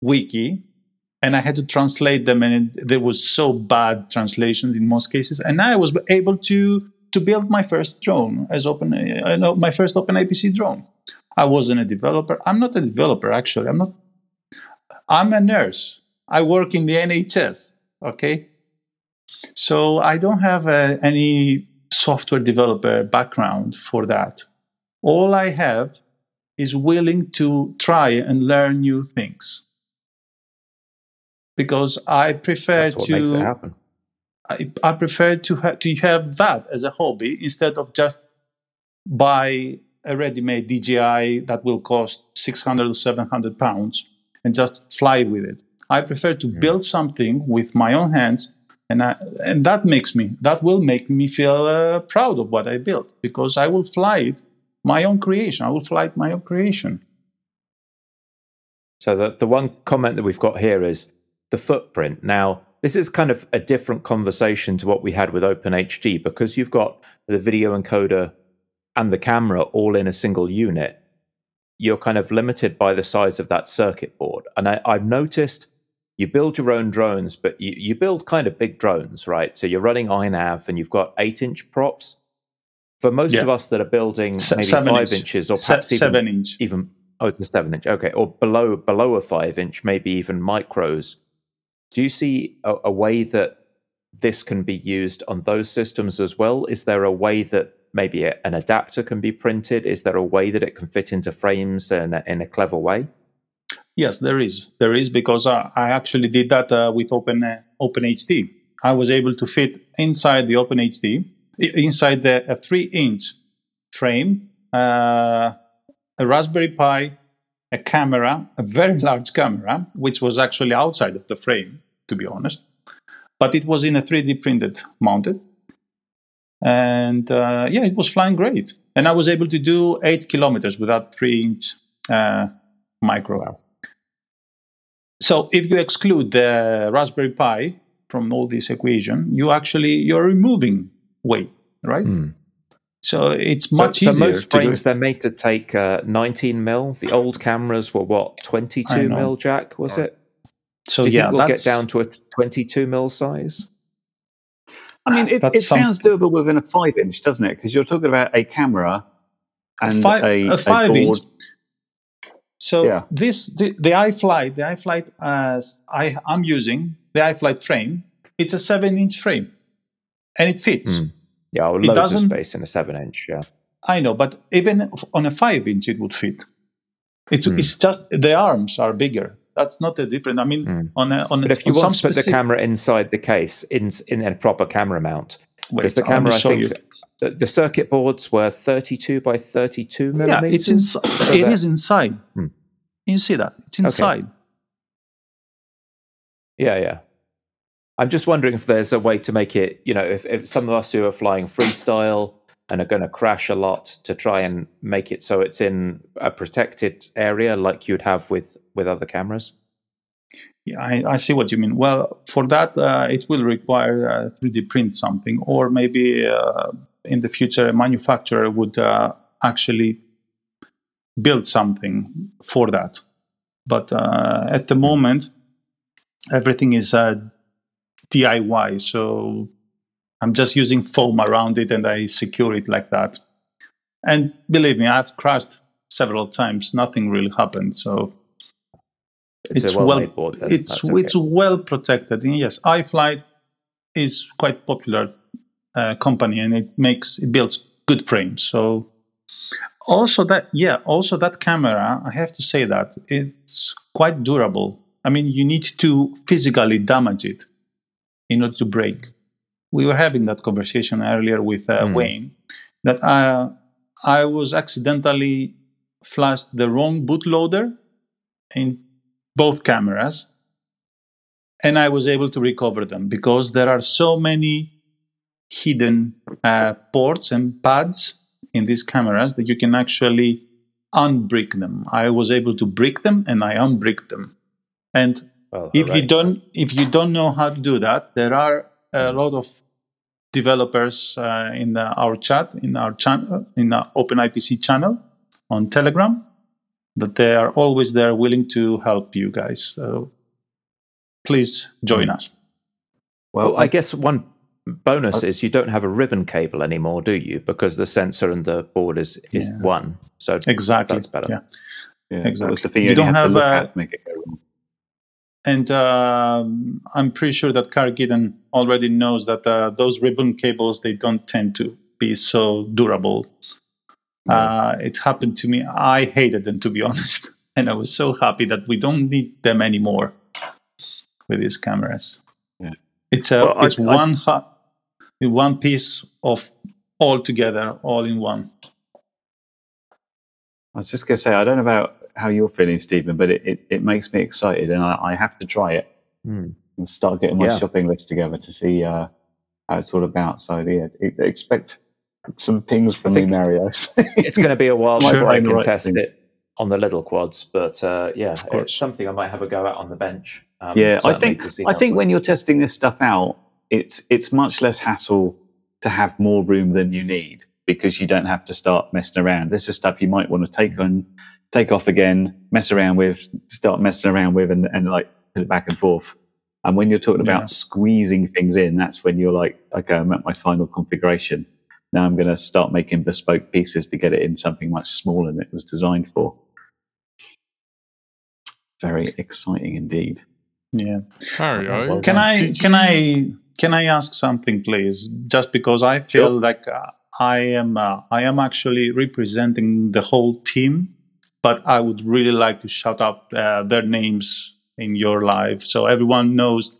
wiki, and I had to translate them, and it, there was so bad translations in most cases, and I was able to to build my first drone as open, uh, my first open IPC drone. I wasn't a developer. I'm not a developer actually. I'm not. I'm a nurse. I work in the NHS. Okay, so I don't have uh, any software developer background for that. All I have is willing to try and learn new things because I prefer That's what makes it to happen. I, I prefer to ha- to have that as a hobby instead of just buy a ready-made DJI that will cost 600 or 700 pounds and just fly with it. I prefer to build something with my own hands, and I, and that makes me that will make me feel uh, proud of what I built because I will fly it my own creation. I will fly it my own creation. So the, the one comment that we've got here is the footprint. Now, this is kind of a different conversation to what we had with OpenHD because you've got the video encoder and the camera all in a single unit. You're kind of limited by the size of that circuit board. And I, I've noticed you build your own drones, but you, you build kind of big drones, right? So you're running iNav and you've got eight inch props. For most Yeah. of us that are building Se- maybe five inch. inches or Se- perhaps even inch. even oh it's a seven inch okay or below below a five inch maybe even micros do you see a, a way that this can be used on those systems as well is there a way that maybe a, an adapter can be printed is there a way that it can fit into frames in a, in a clever way Yes, there is. There is because I, I actually did that uh, with Open uh, OpenHD. I was able to fit inside the OpenHD, inside the a three-inch frame, uh, a Raspberry Pi, a camera, a very large camera, which was actually outside of the frame, to be honest, but it was in a 3D printed mounted, and uh, yeah, it was flying great. And I was able to do eight kilometers without three-inch uh, micro. So if you exclude the Raspberry Pi from all this equation, you actually you're removing weight, right? Hmm. So it's much so easier. most to do frames they're made to take uh, 19 mil the old cameras were what 22 mil jack was it So do you yeah, think we'll get down to a 22 mil size I mean, it, it some- sounds doable within a five inch, doesn't it? Because you're talking about a camera and five- a, a five board. inch. So Yeah. this the, the iFlight, the iFlight as I I'm using the iFlight frame. It's a seven inch frame, and it fits. Hmm. yeah It loads of space in a 7 inch yeah I know, but even on a five inch, it would fit. It's Hmm. it's just the arms are bigger. That's not a different. I mean, Hmm. on a on, But a, if you want to put the camera inside the case in in a proper camera mount, because the camera I think you. The, the circuit boards were 32 by 32 millimeters. yeah, it's inside. So It inside. Hmm. You see that? It's inside. Yeah, yeah. I'm just wondering if there's a way to make it, you know, if, if some of us who are flying freestyle and are going to crash a lot to try and make it so it's in a protected area like you'd have with with other cameras. Yeah, I, I see what you mean. Well, for that, uh, it will require uh, 3D print something, or maybe uh, in the future, a manufacturer would uh, actually build something for that. But uh, at the moment, everything is uh, DIY. So I'm just using foam around it and I secure it like that. And believe me, I've crashed several times. Nothing really happened. So It's, It's well-made board. It's okay. it's well protected. And yes, iFlight is quite popular uh, company, and it makes it builds good frames. So also that yeah, also that camera, I have to say that it's quite durable. I mean, you need to physically damage it in order to break. We were having that conversation earlier with uh, Mm. Wayne that I, I was accidentally flashed the wrong bootloader in both cameras and I was able to recover them because there are so many hidden uh, ports and pads in these cameras that you can actually unbrick them. I was able to brick them and I unbricked them. And Well, if hooray. you don't if you don't know how to do that, there are a lot of developers uh, in the, our chat in our channel in our OpenIPC channel on Telegram that they are always there willing to help you guys. So please join us. Well, I guess one bonus is you don't have a ribbon cable anymore, do you? Because the sensor and the board is is Yeah. one. So Exactly. That's better. Yeah. yeah, that was exactly. the thing You you, don't only have, to have, look uh, at to make it go. And um, I'm pretty sure that Curry Kitten already knows that uh, those ribbon cables they don't tend to be so durable. Uh, it happened to me. I hated them to be honest, and I was so happy that we don't need them anymore with these cameras. Yeah. It's a Well, it's I- one ha- one piece of all together, all in one. I was just going to say, I don't know about how you're feeling, Stephen, but it, it, it makes me excited and I, I have to try it Hmm. and start getting my Yeah. shopping list together to see uh, how it's all about. So, yeah, expect some pings from me, think- Marios. it's going to be a while My before I can right test thing. it on the little quads, but uh, yeah, it's something I might have a go at on the bench. Um, yeah, I think I think when you're testing this stuff out, it's it's much less hassle to have more room than you need because you don't have to start messing around. This is stuff you might want to take on, take off again, mess around with, start messing around with, and, and like put it back and forth. And when you're talking about Yeah. squeezing things in, that's when you're like, okay, I'm at my final configuration. Now I'm going to start making bespoke pieces to get it in something much smaller than it was designed for. Very exciting indeed. Yeah. Mario, Well Can. I can you- I can I ask something, please? Just because I feel Sure. like uh, I am uh, I am actually representing the whole team, but I would really like to shout out uh, their names in your live so everyone knows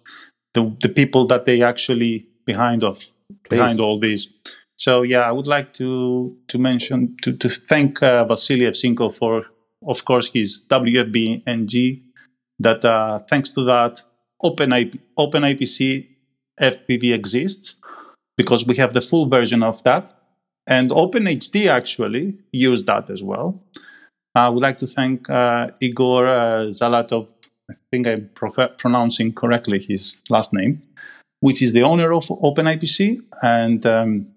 the the people that they actually behind of behind all these. So yeah, I would like to to mention to to thank uh, Vasily Evsenko for, of course, his WFB NG. That uh, thanks to that, OpenIP, OpenIPC FPV exists because we have the full version of that, and OpenHD actually used that as well. I would like to thank uh, Igor uh, Zalatov. I think I'm prof- pronouncing correctly his last name, which is the owner of OpenIPC, and um,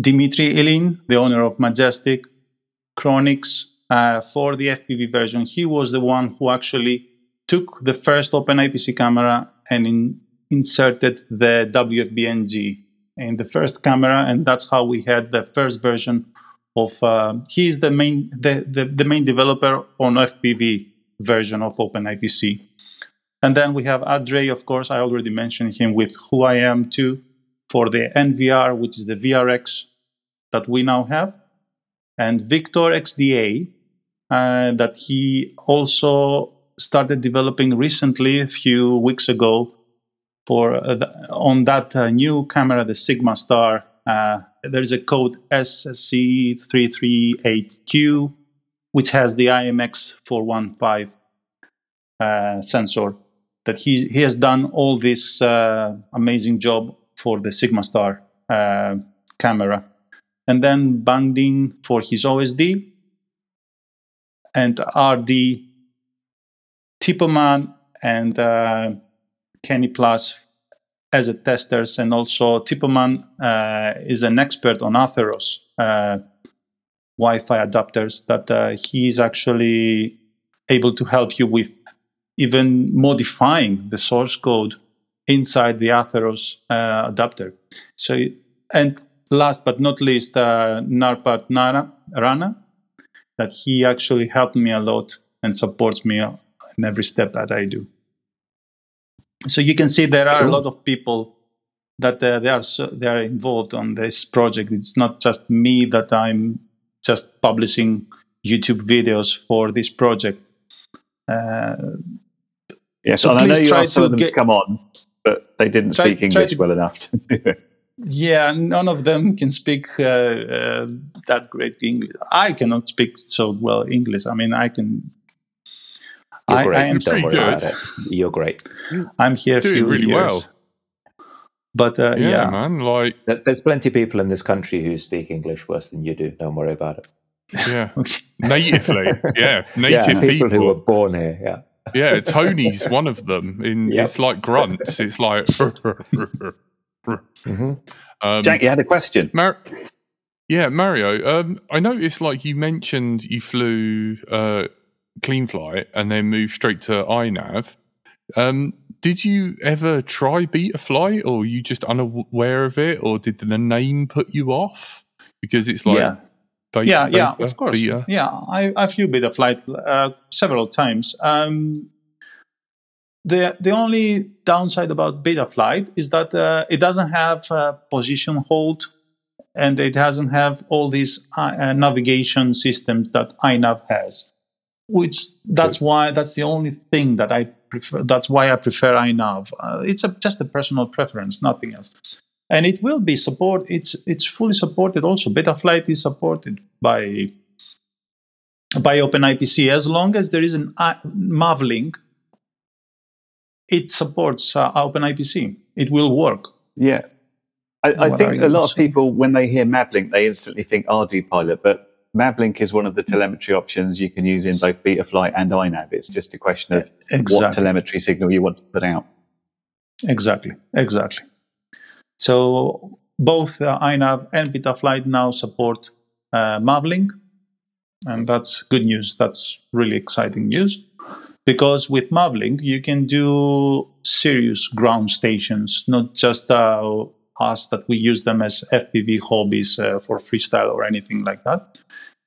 Dimitri Ilin, the owner of Majestic, Chronix, uh, for the FPV version. He was the one who actually took the first OpenIPC camera and in, inserted the WFBNG in the first camera, and that's how we had the first version of. Uh, he's the main the, the, the main developer on FPV version of OpenIPC. And then we have Andre, of course. I already mentioned him with Who I Am too for the NVR, which is the VRX that we now have, and Victor XDA uh, that he also started developing recently, a few weeks ago, for uh, the, on that uh, new camera, the Sigma Star. Uh, there is a code SC338Q, which has the IMX 415 uh, sensor. That he he has done all this amazing job for the Sigma Star camera, and then Bangdin for his OSD, and RD, Tipoman, and uh, Kenny Plus as a testers, and also Tipoman uh, is an expert on Atheros uh, Wi-Fi adapters. That uh, he is actually able to help you with even modifying the source code inside the Atheros uh, adapter. So, and last but not least, uh, Narpat Nara, Rana, that he actually helped me a lot and supports me in every step that I do. So you can see there are a lot of people that uh, they are so, they are involved on this project. It's not just me that I'm just publishing YouTube videos for this project. Uh, Yes, So and I know you asked some of them get- to come on, but they didn't Try- speak English to- well enough to do it. yeah, none of them can speak uh, uh, that great English. I cannot speak so well English. I mean, I can. You're I, great. I am Don't pretty worry good. about it. You're great. I'm here Doing few really years. well. But uh, Yeah, yeah, man. Like, There's plenty of people in this country who speak English worse than you do. Don't worry about it. yeah, natively. Yeah, yeah, native people, people. who were born here. Yeah. Yeah, Tony's one of them. In Yep. it's like grunts. It's like. hmm um, Jack, you had a question. Mar- yeah, Mario. Um, I noticed like you mentioned you flew uh, CleanFlight and then moved straight to iNav. Um, did you ever try Betaflight, or were you just unaware of it, or did the name put you off? Because it's like yeah. beta, yeah, yeah, of course. beta. Yeah, I, I flew beta flight uh, several times. Um, the the only downside about beta flight is that uh, it doesn't have uh, position hold, and it doesn't have all these uh, navigation systems that iNav has. Which that's why that's the only thing that I prefer. That's why I prefer iNav. Uh, it's a, just a personal preference, nothing else and it will be support it's it's fully supported also betaflight is supported by by openipc as long as there is an I- mavlink it supports uh, openipc it will work Yeah. I, I think a lot of people, when they hear Mavlink, they instantly think ArduPilot, but Mavlink is one of the telemetry options you can use in both Betaflight and iNav. It's just a question of what telemetry signal you want to put out. exactly exactly so both uh, inav and betaflight now support uh, mavlink and that's good news that's really exciting news because with mavlink you can do serious ground stations not just uh, us that we use them as fpv hobbies uh, for freestyle or anything like that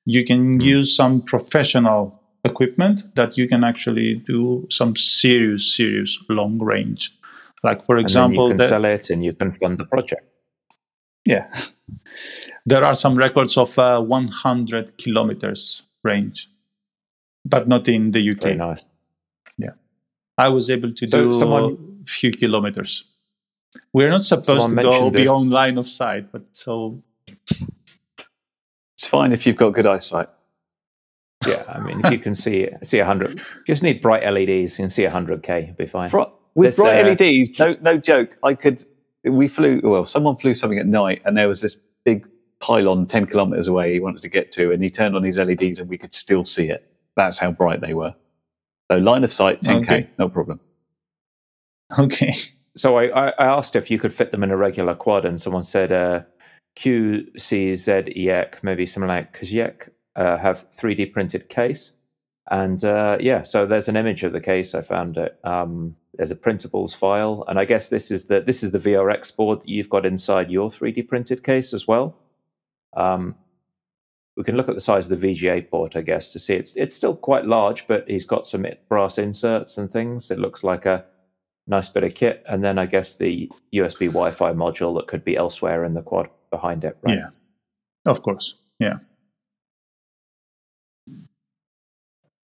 you can use some professional equipment that you can actually do some serious serious long range like for example and then you can the- sell it and you can fund the project. yeah. There are some records of uh, 100 kilometers range, but not in the UK. Very nice. Yeah, I was able to So do someone- a few kilometers. We're not supposed to go mentioned this- beyond line of sight, but so It's fine if you've got good eyesight. Yeah, I mean, if you can see see a hundred, just need bright LEDs. You can see a hundred k, it'll be fine. Bri- with This, bright uh, LEDs, no, no joke. I could. We flew. Well, someone flew something at night, and there was this big pylon ten kilometers away. He wanted to get to, and he turned on his LEDs, and we could still see it. That's how bright they were. So line of sight, ten k, Okay. no problem. okay. So I, I, I asked if you could fit them in a regular quad, and someone said uh, QCZEC, maybe something like Kazek, uh, have 3D printed case. And uh, yeah, so there's an image of the case. I found it. Um, there's a printables file, and I guess this is the this is the VRX board that you've got inside your 3D printed case as well. Um, we can look at the size of the VGA port, I guess, to see it's it's still quite large, but he's got some brass inserts and things. It looks like a nice bit of kit, and then I guess the USB Wi-Fi module that could be elsewhere in the quad behind it. Right? Yeah. Of course. Yeah.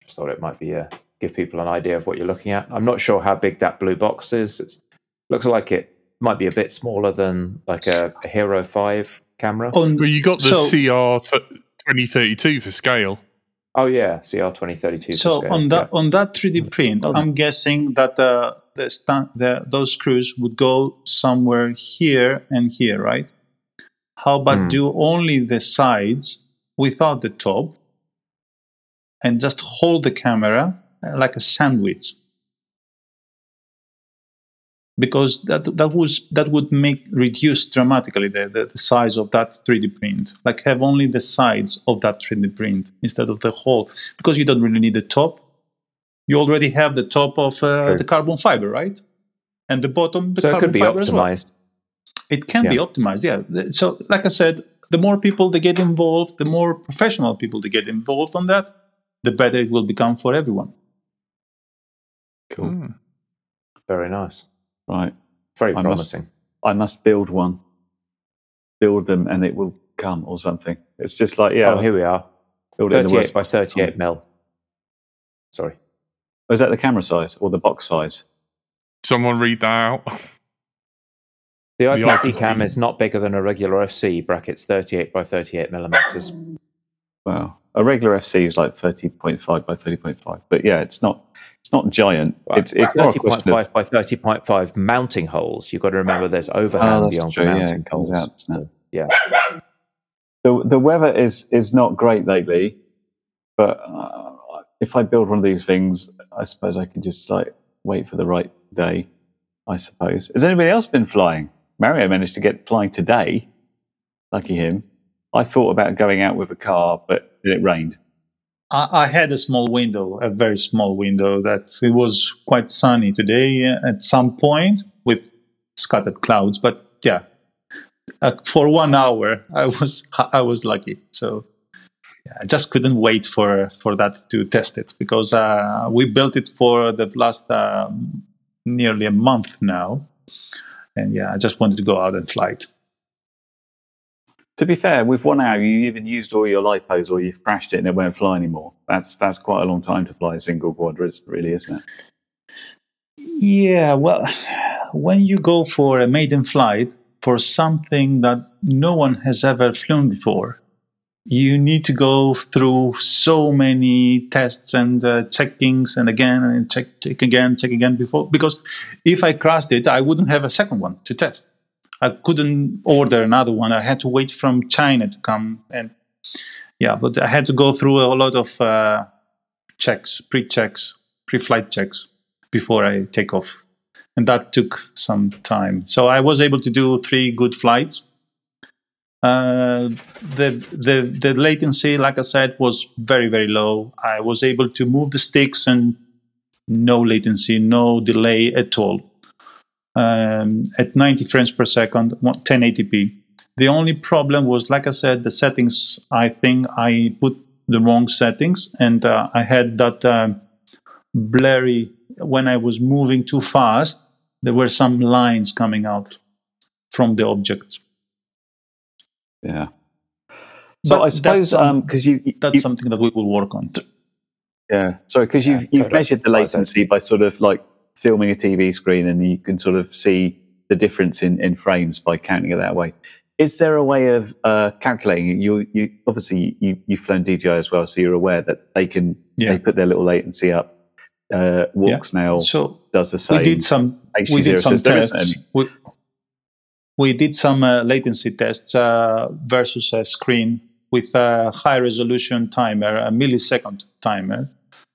Just thought it might be uh, give people an idea of what you're looking at. I'm not sure how big that blue box is. It looks like it might be a bit smaller than like a, a Hero Five camera. Oh, On, Well, you got the So- CR th- 2032 for scale. Oh, yeah, CR 2032. for so scale, on that yeah. on that 3D print, Oh. I'm guessing that uh, the, sta- the those screws would go somewhere here and here, right? How about Hmm. do only the sides without the top, and just hold the camera uh, like a sandwich? Because that that was that would make reduce dramatically the, the, the size of that 3D print. Like have only the sides of that 3D print instead of the whole because you don't really need the top. You already have the top of uh, the carbon fiber, right? And the bottom, the so it carbon could be fiber as well. Optimized. It can be optimized, yeah. So, like I said, the more people they get involved, the more professional people they get involved on that, the better it will become for everyone. Cool. Hmm. Very nice. Right. Very I must- promising. I must build one, build them, and it will come or something. It's just like yeah, Oh, here we are. build it the 38 by 38 time. mil. Sorry. Is that the camera size or the box size? Someone read that out. The The IPC IPC. cam is not bigger than a regular FC, brackets 38 by 38 millimeters. Wow, a regular FC is like thirty point five by thirty point five, but yeah, it's not it's not giant. It's it's more a question of 30.5 by 30.5 mounting holes. You've got to remember there's Oh, beyond true, the yeah, mounting it holes. out, doesn't? Yeah. the the weather is is not great lately, but uh, if I build one of these things, I suppose I could just like wait for the right day. I suppose. Has anybody else been flying? Mario managed to get flying today. Lucky him. I thought about going out with a car, but it rained. I, I had a small window, a very small window that it was quite sunny today at some point with scattered clouds. But yeah, uh, for one hour I was I was lucky. So yeah, I just couldn't wait for for that to test it because uh, we built it for the last um, nearly a month now, and yeah, I just wanted to go out and fly it. To be fair, with one hour, you even used all your lipos or you've crashed it and it won't fly anymore. That's that's quite a long time to fly a single quadrants, really, isn't it? Yeah, well, when you go for a maiden flight for something that no one has ever flown before, you need to go through so many tests and uh, checkings and again and check, check again, check again before. Because if I crashed it, I wouldn't have a second one to test. I couldn't order another one. I had to wait from China to come and yeah, but I had to go through a lot of uh, checks, pre-checks, pre-flight checks before I take off, and that took some time. So I was able to do three good flights. Uh, the the the latency, like I said, was very very low. I was able to move the sticks and no latency, no delay at all. Um, at 90 frames per second, 1080p. The only problem was, like I said, the settings. I think I put the wrong settings, and uh, I had that um, blurry when I was moving too fast. There were some lines coming out from the object. Yeah. So But I suppose that's, um, because you, That's you- something that we will work on. yeah, sorry, because Yeah, you've you've measured the latency by sort of like filming a TV screen, and you can sort of see the difference in, in frames by counting it that way. Is there a way of uh, calculating? it? You you obviously you you've flown DJI as well, so you're aware that they can Yeah. they put their little latency up. Uh, Walksnail So does the same. we did some we HC0 did some says there isn't tests. We, we did some uh, latency tests uh, versus a screen with a high resolution timer, a millisecond timer,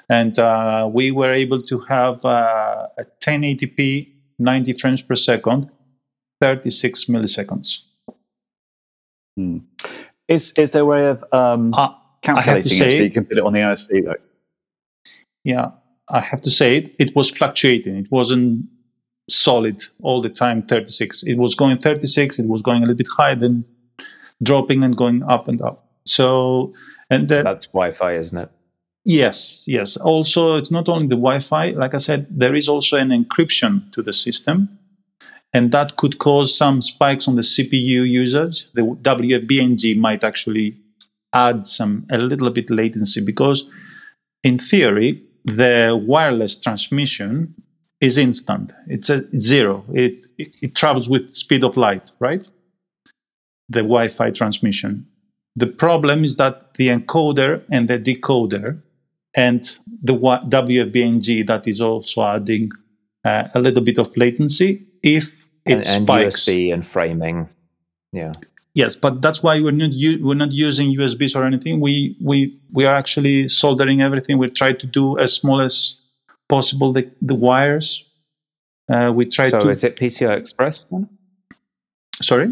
and uh, we were able to have uh, a 1080p, 90 frames per second, 36 milliseconds. Hmm. Is is there a way of um, Uh, calculating it say- so you can put it on the ISD? Like, yeah, I have to say it, it was fluctuating. It wasn't solid all the time 36. It was going 36, it was going a little bit higher, then dropping and going up and up. So, and that, That's Wi Fi, isn't it? yes, yes. Also, it's not only the Wi Fi, like I said, there is also an encryption to the system. And that could cause some spikes on the CPU usage. The WFBNG might actually add some a little bit latency because in theory the wireless transmission is instant it's a it's zero it, it it travels with speed of light right the wi-fi transmission the problem is that the encoder and the decoder and the wfbng that is also adding uh, a little bit of latency if it And, and spikes USB and framing. Yeah. Yes, but that's why we're not u- we're not using USBs or anything. We we we are actually soldering everything. We try to do as small as possible the the wires. Uh, we tried So to. is it PCI Express then? sorry.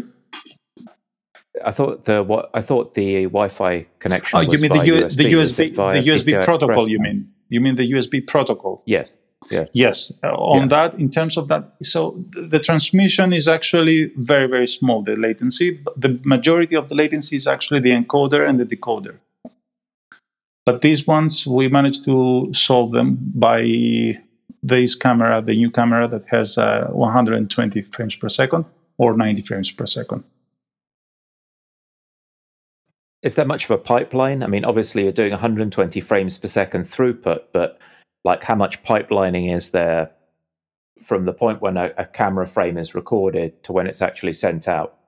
I thought the what I thought the Wi-Fi connection. Oh, you was mean the, U- USB. the USB the USB PCI protocol? Express You mean you mean the USB protocol? Yes. Yes. Yes, uh, on Yeah. that, in terms of that, so th- the transmission is actually very, very small, the latency. But The majority of the latency is actually the encoder and the decoder. But these ones, we managed to solve them by this camera, the new camera that has uh, 120 frames per second. or 90 frames per second. Is there much of a pipeline? I mean, obviously you're doing 120 frames per second throughput, but like how much pipelining is there from the point when a, a camera frame is recorded to when it's actually sent out?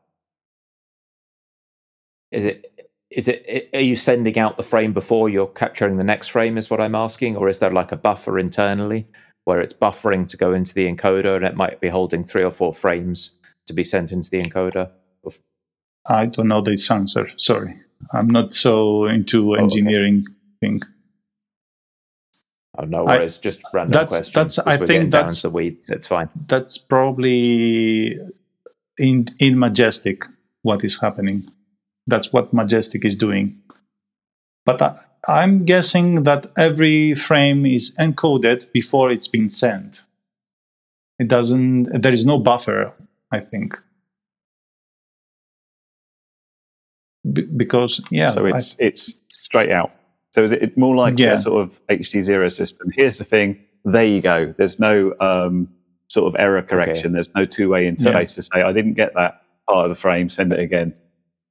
Is it is it are you sending out the frame before you're capturing the next frame is what i'm asking or is there like a buffer internally where it's buffering to go into the encoder and it might be holding three or four frames to be sent into the encoder i don't know this answer sorry i'm not so into engineering oh, okay. thing Oh no worries, I, just random that's, question. That's I think that's the weeds. It's fine. That's probably in in Majestic what is happening. That's what Majestic is doing. But I, I'm guessing that every frame is encoded before it's been sent. It doesn't. There is no buffer. I think. B- because yeah, so it's I, it's straight out. So is it more like yeah. a sort of HD zero system? Here's the thing. There you go. There's no um, sort of error correction. Okay. There's no two way interface yeah. to say I didn't get that part of the frame. Send it again.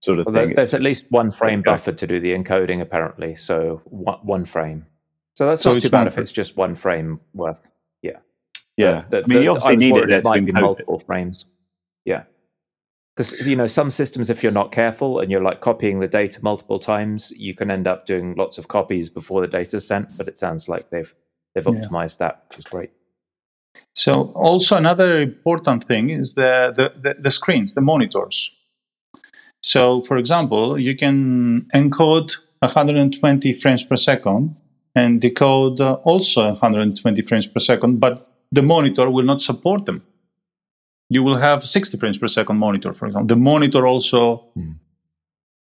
Sort of well, thing. There's it's, at least one frame buffer to do the encoding, apparently. So one, one frame. So that's so not too bad if it's just one frame worth. Yeah. Yeah. The, the, I mean, you obviously need it. It might be multiple frames. Yeah because you know some systems if you're not careful and you're like copying the data multiple times you can end up doing lots of copies before the data is sent but it sounds like they've they've optimized yeah. that which is great so also another important thing is the, the, the, the screens the monitors so for example you can encode 120 frames per second and decode uh, also 120 frames per second but the monitor will not support them you will have 60 frames per second monitor, for example. The monitor also mm.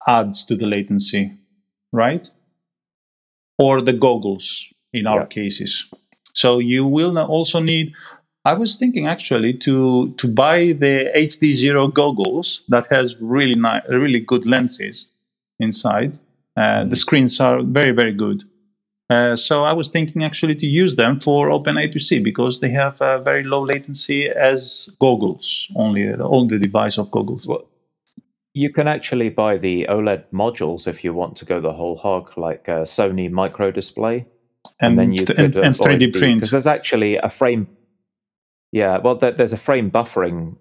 adds to the latency, right? Or the goggles in our yeah. cases. So you will also need. I was thinking actually to to buy the HD Zero goggles that has really nice, really good lenses inside. Uh, the screens are very very good. Uh, so I was thinking actually to use them for OpenIPC because they have a very low latency as goggles, only on the device of goggles. Well, you can actually buy the OLED modules if you want to go the whole hog, like Sony micro display, and, and then you could and, and 3D print because there's actually a frame. Yeah, well, there, there's a frame buffering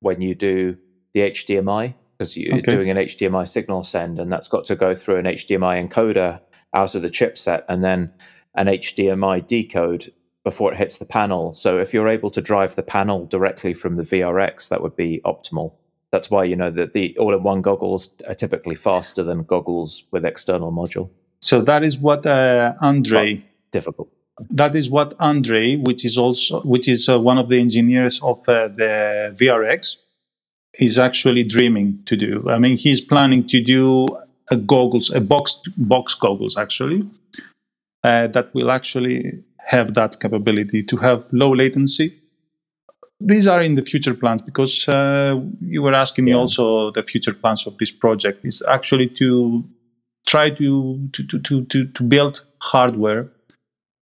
when you do the HDMI because you're okay. doing an HDMI signal send, and that's got to go through an HDMI encoder out of the chipset and then an HDMI decode before it hits the panel. So if you're able to drive the panel directly from the VRX, that would be optimal. That's why you know that the all-in-one goggles are typically faster than goggles with external module. So that is what uh, Andre but difficult. That is what Andre, which is also which is uh, one of the engineers of uh, the VRX, is actually dreaming to do. I mean, he's planning to do a goggles, a box box goggles actually, uh, that will actually have that capability to have low latency. These are in the future plans because uh, you were asking yeah. me also the future plans of this project is actually to try to to, to, to, to build hardware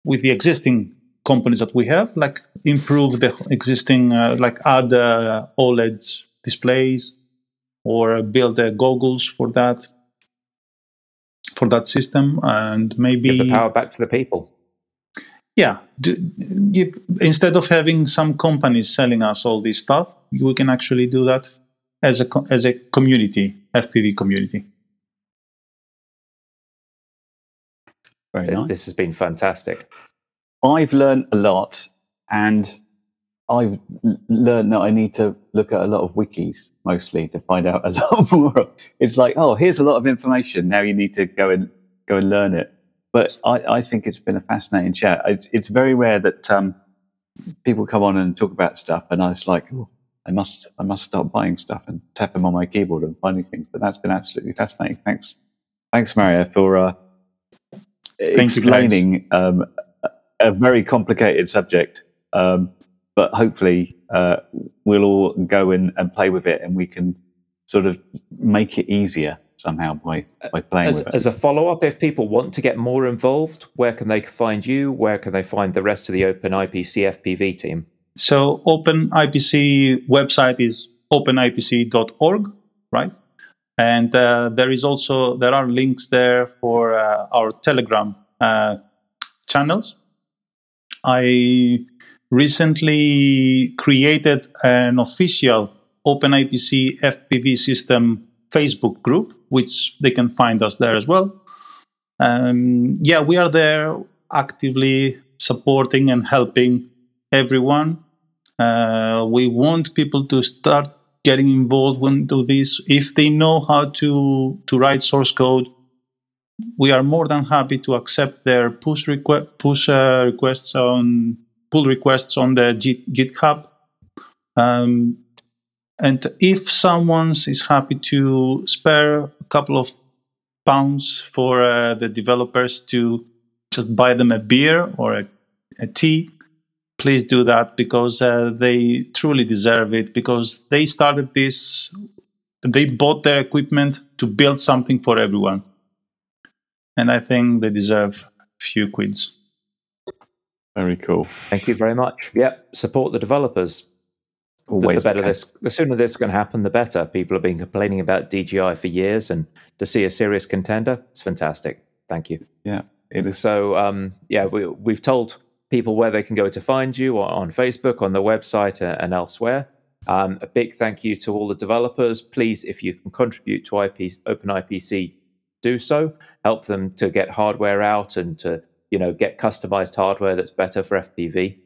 with the existing companies that we have, like improve the existing, uh, like add uh, OLED displays or build uh, goggles for that for that system and maybe give the power back to the people. Yeah. Do, give, instead of having some companies selling us all this stuff we can actually do that as a as a community fpv community very nice. this has been fantastic i've learned a lot and I've learned that I need to look at a lot of wikis mostly to find out a lot more. It's like, oh, here's a lot of information. Now you need to go and go and learn it. But I, I think it's been a fascinating chat. It's, it's very rare that um, people come on and talk about stuff, and I was like, oh, I must, I must start buying stuff and tapping on my keyboard and finding things. But that's been absolutely fascinating. Thanks, thanks, Mario, for uh, explaining um, a very complicated subject. Um, but hopefully uh, we'll all go in and play with it and we can sort of make it easier somehow by, by playing as, with it. As a follow up, if people want to get more involved, where can they find you? Where can they find the rest of the Open IPC FPV team? So, Open IPC website is openipc.org, right? And uh, there is also there are links there for uh, our Telegram uh, channels. I recently created an official OpenIPC FPV system Facebook group, which they can find us there as well. Um, yeah, we are there actively supporting and helping everyone. Uh, we want people to start getting involved into this. If they know how to to write source code, we are more than happy to accept their push request push uh, requests on pull requests on the G- GitHub. Um, and if someone is happy to spare a couple of pounds for uh, the developers to just buy them a beer or a, a tea, please do that because uh, they truly deserve it because they started this, they bought their equipment to build something for everyone. And I think they deserve a few quids. Very cool. Thank you very much. Yep, support the developers. The, Always the better this, the sooner this can happen, the better. People have been complaining about DJI for years, and to see a serious contender, it's fantastic. Thank you. Yeah, it is. So, um, yeah, we, we've told people where they can go to find you on, Facebook, on the website, uh, and elsewhere. Um, a big thank you to all the developers. Please, if you can contribute to IP, OpenIPC, do so. Help them to get hardware out and to you know get customized hardware that's better for FPV.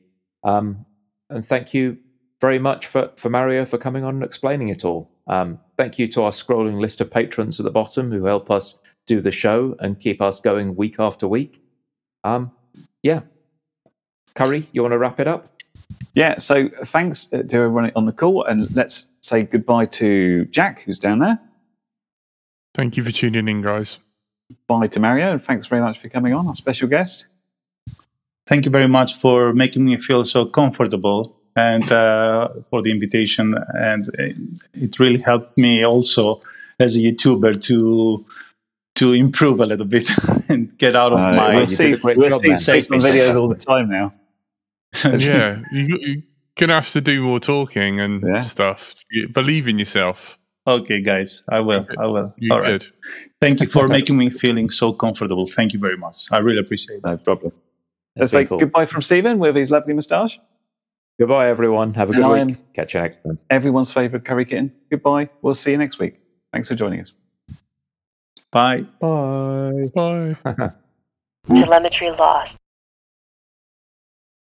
Um, and thank you very much for, for Mario for coming on and explaining it all. Um, thank you to our scrolling list of patrons at the bottom who help us do the show and keep us going week after week. Um, yeah. Curry, you want to wrap it up? Yeah, so thanks uh, to everyone on the call, and let's say goodbye to Jack, who's down there. Thank you for tuning in, guys. Bye to Mario, and thanks very much for coming on, our special guest. Thank you very much for making me feel so comfortable and uh, for the invitation. And it, it really helped me also as a YouTuber to to improve a little bit and get out of Uh, my we'll you see, did a great we'll job, see safe on Safe videos all the time now. yeah, you, you're gonna have to do more talking and Yeah. stuff. You- Believe in yourself. Okay, guys, I will. I will. You All right. did. Thank you for making me feeling so comfortable. Thank you very much. I really appreciate it. No problem. That's Let's say cool. goodbye from Stephen with his lovely moustache. Goodbye, everyone. Have a And good I week. am- Catch you next time. Everyone's favourite curry kitten. Goodbye. We'll see you next week. Thanks for joining us. Bye. Bye. Bye. Telemetry lost.